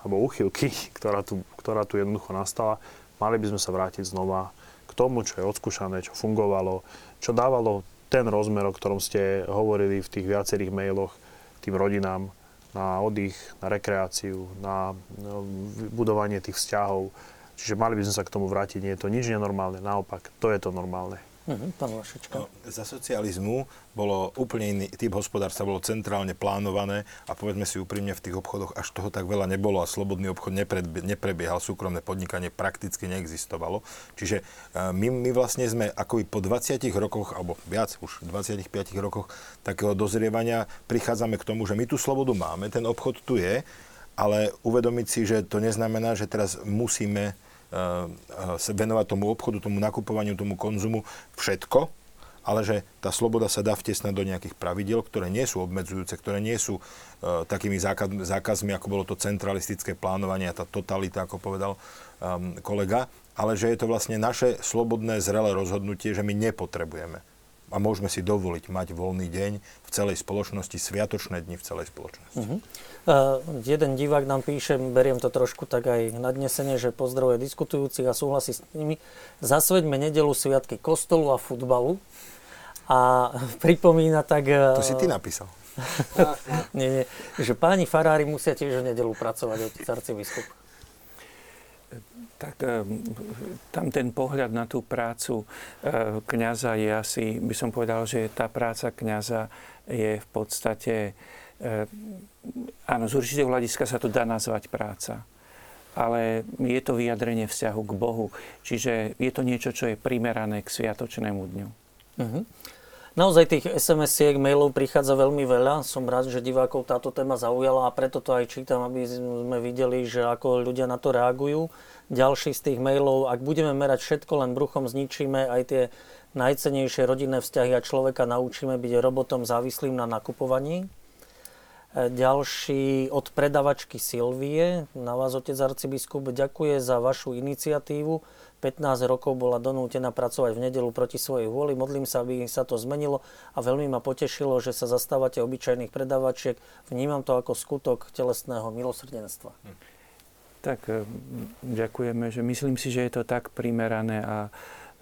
alebo úchylky, [laughs] ktorá tu, ktorá tu jednoducho nastala, mali by sme sa vrátiť znova k tomu, čo je odskúšané, čo fungovalo, čo dávalo ten rozmer, o ktorom ste hovorili v tých viacerých mailoch, tým rodinám na oddych, na rekreáciu, na budovanie tých vzťahov. Čiže mali by sme sa k tomu vrátiť. Nie je to nič nenormálne, naopak, to je to normálne. Uh-huh, za socializmu bolo úplne iný typ hospodárstva, bolo centrálne plánované a povedzme si úprimne, v tých obchodoch až toho tak veľa nebolo a slobodný obchod neprebiehal, súkromné podnikanie prakticky neexistovalo. Čiže e, my, my vlastne sme ako po 20 rokoch, alebo viac, už 25 rokoch takého dozrievania prichádzame k tomu, že my tú slobodu máme, ten obchod tu je, ale uvedomiť si, že to neznamená, že teraz musíme venovať tomu obchodu, tomu nakupovaniu, tomu konzumu všetko, ale že tá sloboda sa dá vtesnať do nejakých pravidel, ktoré nie sú obmedzujúce, ktoré nie sú uh, takými zákaz, zákazmi, ako bolo to centralistické plánovanie a tá totalita, ako povedal um, kolega, ale že je to vlastne naše slobodné, zrelé rozhodnutie, že my nepotrebujeme a môžeme si dovoliť mať voľný deň v celej spoločnosti, sviatočné dni v celej spoločnosti. Uh-huh. Uh, jeden divák nám píše, beriem to trošku tak aj nadnesenie, že pozdravuje diskutujúcich a súhlasí s nimi. Zasveďme nedelu sviatky kostolu a futbalu. A [laughs] pripomína tak... To si ty napísal. [laughs] nie, nie, že páni farári musia tiež v nedelu pracovať, otec arcibiskup tak eh, tam ten pohľad na tú prácu eh, kňaza je asi, by som povedal, že tá práca kňaza je v podstate, eh, áno, z určitého hľadiska sa to dá nazvať práca ale je to vyjadrenie vzťahu k Bohu. Čiže je to niečo, čo je primerané k sviatočnému dňu. Uh-huh. Naozaj tých SMS-iek, mailov prichádza veľmi veľa. Som rád, že divákov táto téma zaujala a preto to aj čítam, aby sme videli, že ako ľudia na to reagujú ďalší z tých mailov. Ak budeme merať všetko len bruchom, zničíme aj tie najcenejšie rodinné vzťahy a človeka naučíme byť robotom závislým na nakupovaní. Ďalší od predavačky Silvie. Na vás, otec arcibiskup, ďakuje za vašu iniciatívu. 15 rokov bola donútená pracovať v nedelu proti svojej vôli. Modlím sa, aby sa to zmenilo a veľmi ma potešilo, že sa zastávate obyčajných predavačiek. Vnímam to ako skutok telesného milosrdenstva. Tak e, ďakujeme, že myslím si, že je to tak primerané a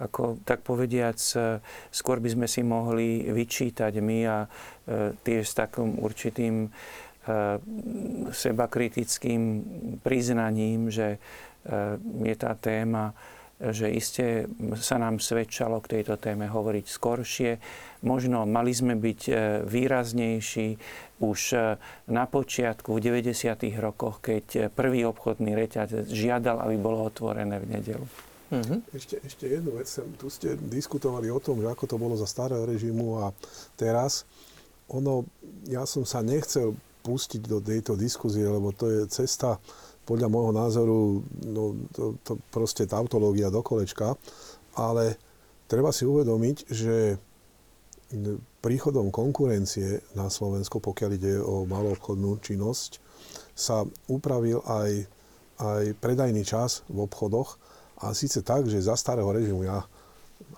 ako tak povediac, e, skôr by sme si mohli vyčítať my a e, tiež s takým určitým e, sebakritickým priznaním, že je tá téma, že iste sa nám svedčalo k tejto téme hovoriť skoršie. Možno mali sme byť výraznejší už na počiatku, v 90. rokoch, keď prvý obchodný reťaz žiadal, aby bolo otvorené v nedelu. Uh-huh. Ešte, ešte jednu vec, tu ste diskutovali o tom, že ako to bolo za starého režimu a teraz. Ono, ja som sa nechcel pustiť do tejto diskuzie, lebo to je cesta, podľa môjho názoru, no, to, to proste tautológia do kolečka, ale treba si uvedomiť, že príchodom konkurencie na Slovensku, pokiaľ ide o maloobchodnú činnosť, sa upravil aj, aj predajný čas v obchodoch. A síce tak, že za starého režimu ja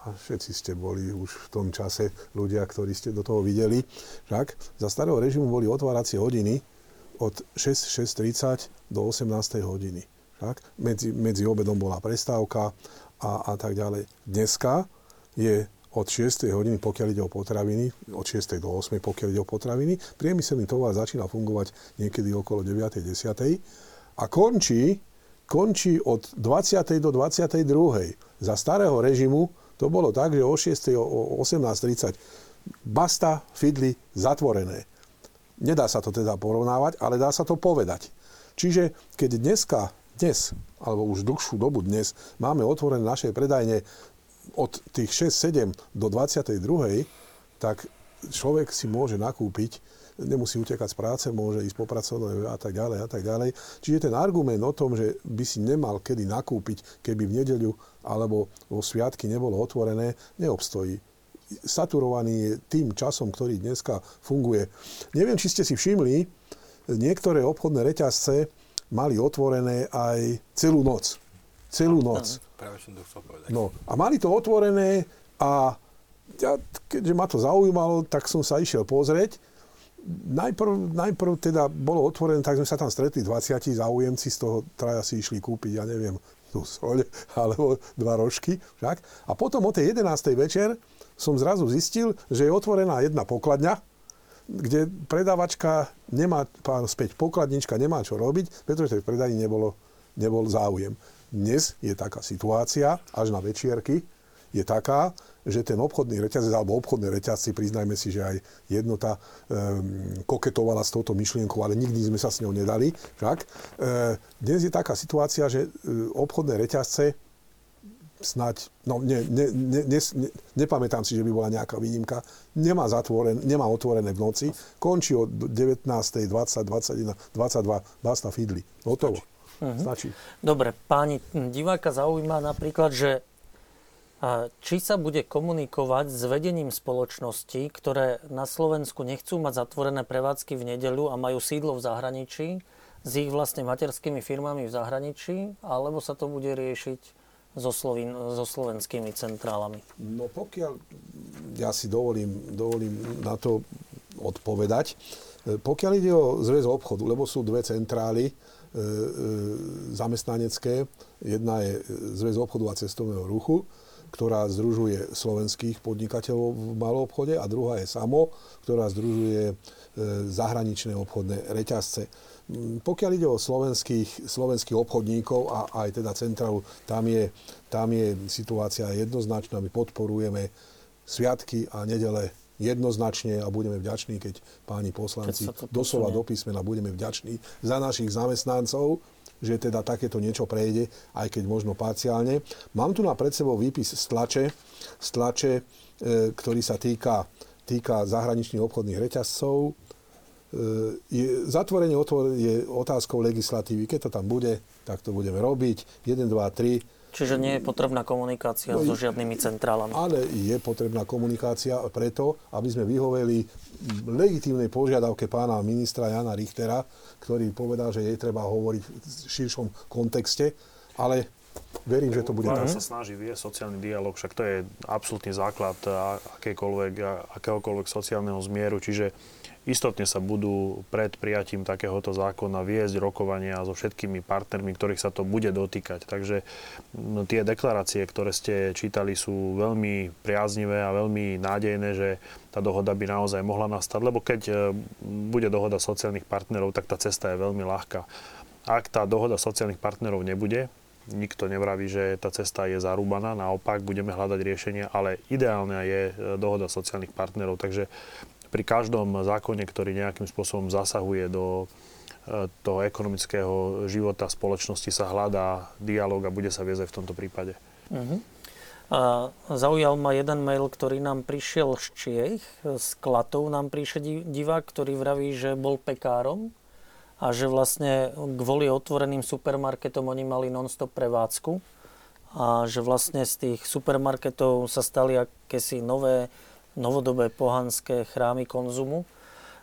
a všetci ste boli už v tom čase ľudia, ktorí ste do toho videli, však za starého režimu boli otváracie hodiny od 6, 6.30 do 18. hodiny. Však? Medzi, medzi obedom bola prestávka a, a tak ďalej. Dneska je od 6. hodiny, pokiaľ ide o potraviny, od 6. do 8. pokiaľ ide o potraviny, priemyselný tovar začína fungovať niekedy okolo 9. 10. a končí končí od 20. do 22. Za starého režimu to bolo tak, že o 6. o 18.30 basta, fidly, zatvorené. Nedá sa to teda porovnávať, ale dá sa to povedať. Čiže keď dneska, dnes, alebo už dlhšiu dobu dnes, máme otvorené naše predajne od tých 6-7 do 22. tak človek si môže nakúpiť nemusí utekať z práce, môže ísť popracovať a tak ďalej a tak ďalej. Čiže ten argument o tom, že by si nemal kedy nakúpiť, keby v nedeľu alebo vo sviatky nebolo otvorené, neobstojí saturovaný je tým časom, ktorý dneska funguje. Neviem, či ste si všimli, niektoré obchodné reťazce mali otvorené aj celú noc. Celú noc. Práve som to chcel povedať. No, a mali to otvorené a ja, keďže ma to zaujímalo, tak som sa išiel pozrieť najprv, najprv teda bolo otvorené, tak sme sa tam stretli 20 záujemci, z toho traja si išli kúpiť, ja neviem, tú soľ [laughs] alebo dva rožky však. A potom o tej 11. večer som zrazu zistil, že je otvorená jedna pokladňa, kde predávačka nemá, pán späť pokladnička nemá čo robiť, pretože v predaji nebolo, nebol záujem. Dnes je taká situácia, až na večierky, je taká, že ten obchodný reťazec alebo obchodné reťazci, priznajme si, že aj jednota um, koketovala s touto myšlienkou, ale nikdy sme sa s ňou nedali. Však. E, dnes je taká situácia, že e, obchodné reťazce snať, no ne, ne, ne, ne, ne, nepamätám si, že by bola nejaká výnimka, nemá, zatvoren, nemá otvorené v noci, končí od 19. 20, 21, 22, basta fidli. Hotovo. Stačí. Uh-huh. Dobre, páni diváka zaujíma napríklad, že či sa bude komunikovať s vedením spoločnosti, ktoré na Slovensku nechcú mať zatvorené prevádzky v nedeľu a majú sídlo v zahraničí, s ich vlastne materskými firmami v zahraničí, alebo sa to bude riešiť so, Slovín, so slovenskými centrálami? No pokiaľ, ja si dovolím, dovolím na to odpovedať, pokiaľ ide o zväz obchodu, lebo sú dve centrály, e, e, zamestnanecké. Jedna je zväz obchodu a cestovného ruchu ktorá združuje slovenských podnikateľov v malom obchode a druhá je SAMO, ktorá združuje e, zahraničné obchodné reťazce. Pokiaľ ide o slovenských, slovenských obchodníkov a aj teda centrálu, tam je, tam je situácia jednoznačná. My podporujeme sviatky a nedele jednoznačne a budeme vďační, keď páni poslanci doslova do písmena budeme vďační za našich zamestnancov, že teda takéto niečo prejde, aj keď možno parciálne. Mám tu na pred sebou výpis z tlače, z tlače e, ktorý sa týka, týka zahraničných obchodných reťazcov. E, je, zatvorenie otvor je otázkou legislatívy. Keď to tam bude, tak to budeme robiť. 1, 2, 3 Čiže nie je potrebná komunikácia no, so žiadnymi centrálami. Ale je potrebná komunikácia preto, aby sme vyhoveli legitímnej požiadavke pána ministra Jana Richtera, ktorý povedal, že je treba hovoriť v širšom kontexte, ale verím, že to bude tak. sa snaží vie sociálny dialog, však to je absolútny základ akékoľvek, akéhokoľvek sociálneho zmieru, čiže Istotne sa budú pred prijatím takéhoto zákona viesť rokovania so všetkými partnermi, ktorých sa to bude dotýkať. Takže no, tie deklarácie, ktoré ste čítali, sú veľmi priaznivé a veľmi nádejné, že tá dohoda by naozaj mohla nastať, lebo keď e, bude dohoda sociálnych partnerov, tak tá cesta je veľmi ľahká. Ak tá dohoda sociálnych partnerov nebude, nikto nevraví, že tá cesta je zarúbaná, naopak budeme hľadať riešenie, ale ideálne je e, dohoda sociálnych partnerov, takže pri každom zákone, ktorý nejakým spôsobom zasahuje do e, toho ekonomického života spoločnosti sa hľadá dialog a bude sa viesť aj v tomto prípade. Uh-huh. A zaujal ma jeden mail, ktorý nám prišiel z Čiech, z Klatov nám prišiel divák, ktorý vraví, že bol pekárom a že vlastne kvôli otvoreným supermarketom oni mali non-stop prevádzku a že vlastne z tých supermarketov sa stali akési nové novodobé pohanské chrámy konzumu.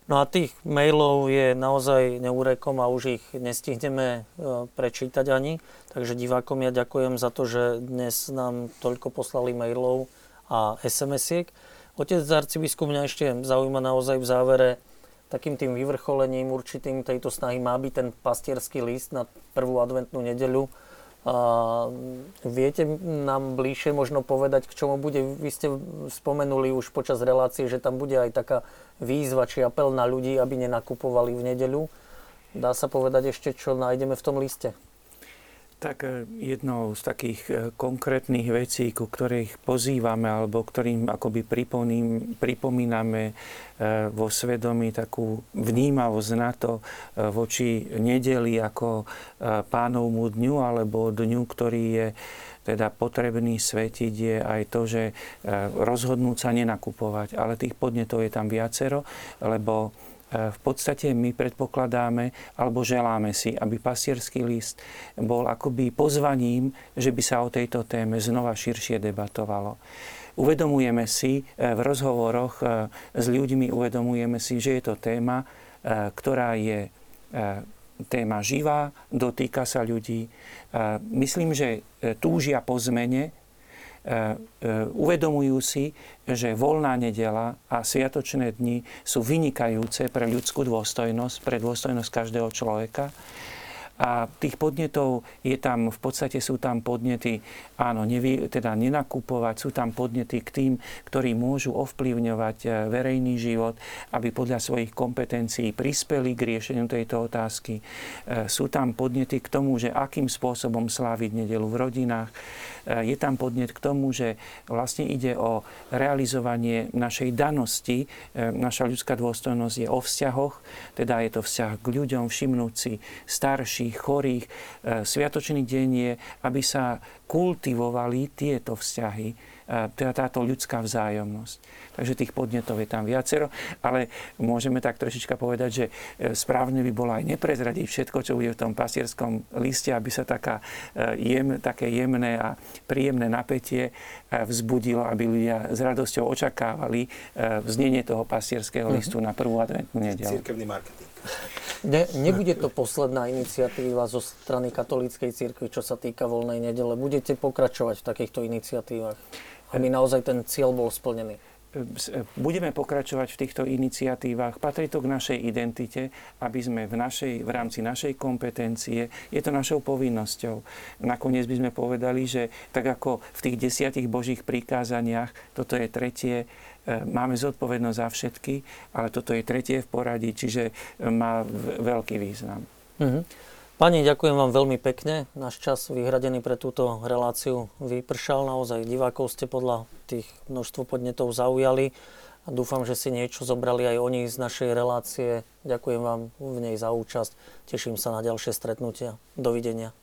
No a tých mailov je naozaj neúrekom a už ich nestihneme e, prečítať ani. Takže divákom ja ďakujem za to, že dnes nám toľko poslali mailov a SMS-iek. Otec arcibiskup mňa ešte zaujíma naozaj v závere takým tým vyvrcholením určitým tejto snahy má byť ten pastierský list na prvú adventnú nedeľu viete nám bližšie možno povedať, k čomu bude, vy ste spomenuli už počas relácie, že tam bude aj taká výzva či apel na ľudí, aby nenakupovali v nedeľu. Dá sa povedať ešte, čo nájdeme v tom liste? Tak e, jednou z takých e, konkrétnych vecí, ku ktorých pozývame alebo ktorým akoby pripomíname e, vo svedomí takú vnímavosť na to voči nedeli ako pánovmu dňu alebo dňu, ktorý je teda potrebný svetiť je aj to, že rozhodnúť sa nenakupovať. Ale tých podnetov je tam viacero, lebo v podstate my predpokladáme alebo želáme si, aby pasierský list bol akoby pozvaním, že by sa o tejto téme znova širšie debatovalo. Uvedomujeme si e, v rozhovoroch e, s ľuďmi, uvedomujeme si, že je to téma, e, ktorá je téma živá, dotýka sa ľudí. Myslím, že túžia po zmene, uvedomujú si, že voľná nedela a sviatočné dni sú vynikajúce pre ľudskú dôstojnosť, pre dôstojnosť každého človeka a tých podnetov je tam, v podstate sú tam podnety, áno, nevy, teda nenakupovať, sú tam podnety k tým, ktorí môžu ovplyvňovať e, verejný život, aby podľa svojich kompetencií prispeli k riešeniu tejto otázky. E, sú tam podnety k tomu, že akým spôsobom sláviť nedelu v rodinách. E, je tam podnet k tomu, že vlastne ide o realizovanie našej danosti. Naša ľudská dôstojnosť je o vzťahoch, teda je to vzťah k ľuďom, všimnúť si starších, chorých. E, sviatočný deň je, aby sa kultivovali tieto vzťahy, e, teda táto ľudská vzájomnosť. Takže tých podnetov je tam viacero, ale môžeme tak trošička povedať, že e, správne by bolo aj neprezradiť všetko, čo bude v tom pasierskom liste, aby sa taká, jem, také jemné a príjemné napätie vzbudilo, aby ľudia s radosťou očakávali vznenie toho pasierského listu mm-hmm. na prvú adventnú nedelu. Cirkevný marketing. Ne, nebude to posledná iniciatíva zo strany katolíckej cirkvi, čo sa týka voľnej nedele. Budete pokračovať v takýchto iniciatívach, aby naozaj ten cieľ bol splnený? Budeme pokračovať v týchto iniciatívach. Patrí to k našej identite, aby sme v, našej, v rámci našej kompetencie, je to našou povinnosťou. Nakoniec by sme povedali, že tak ako v tých desiatich božích prikázaniach, toto je tretie, máme zodpovednosť za všetky, ale toto je tretie v poradí, čiže e, má veľký význam. Mhm. Pani, ďakujem vám veľmi pekne. Náš čas vyhradený pre túto reláciu vypršal. Naozaj divákov ste podľa tých množstvo podnetov zaujali a dúfam, že si niečo zobrali aj oni z našej relácie. Ďakujem vám v nej za účasť. Teším sa na ďalšie stretnutia. Dovidenia.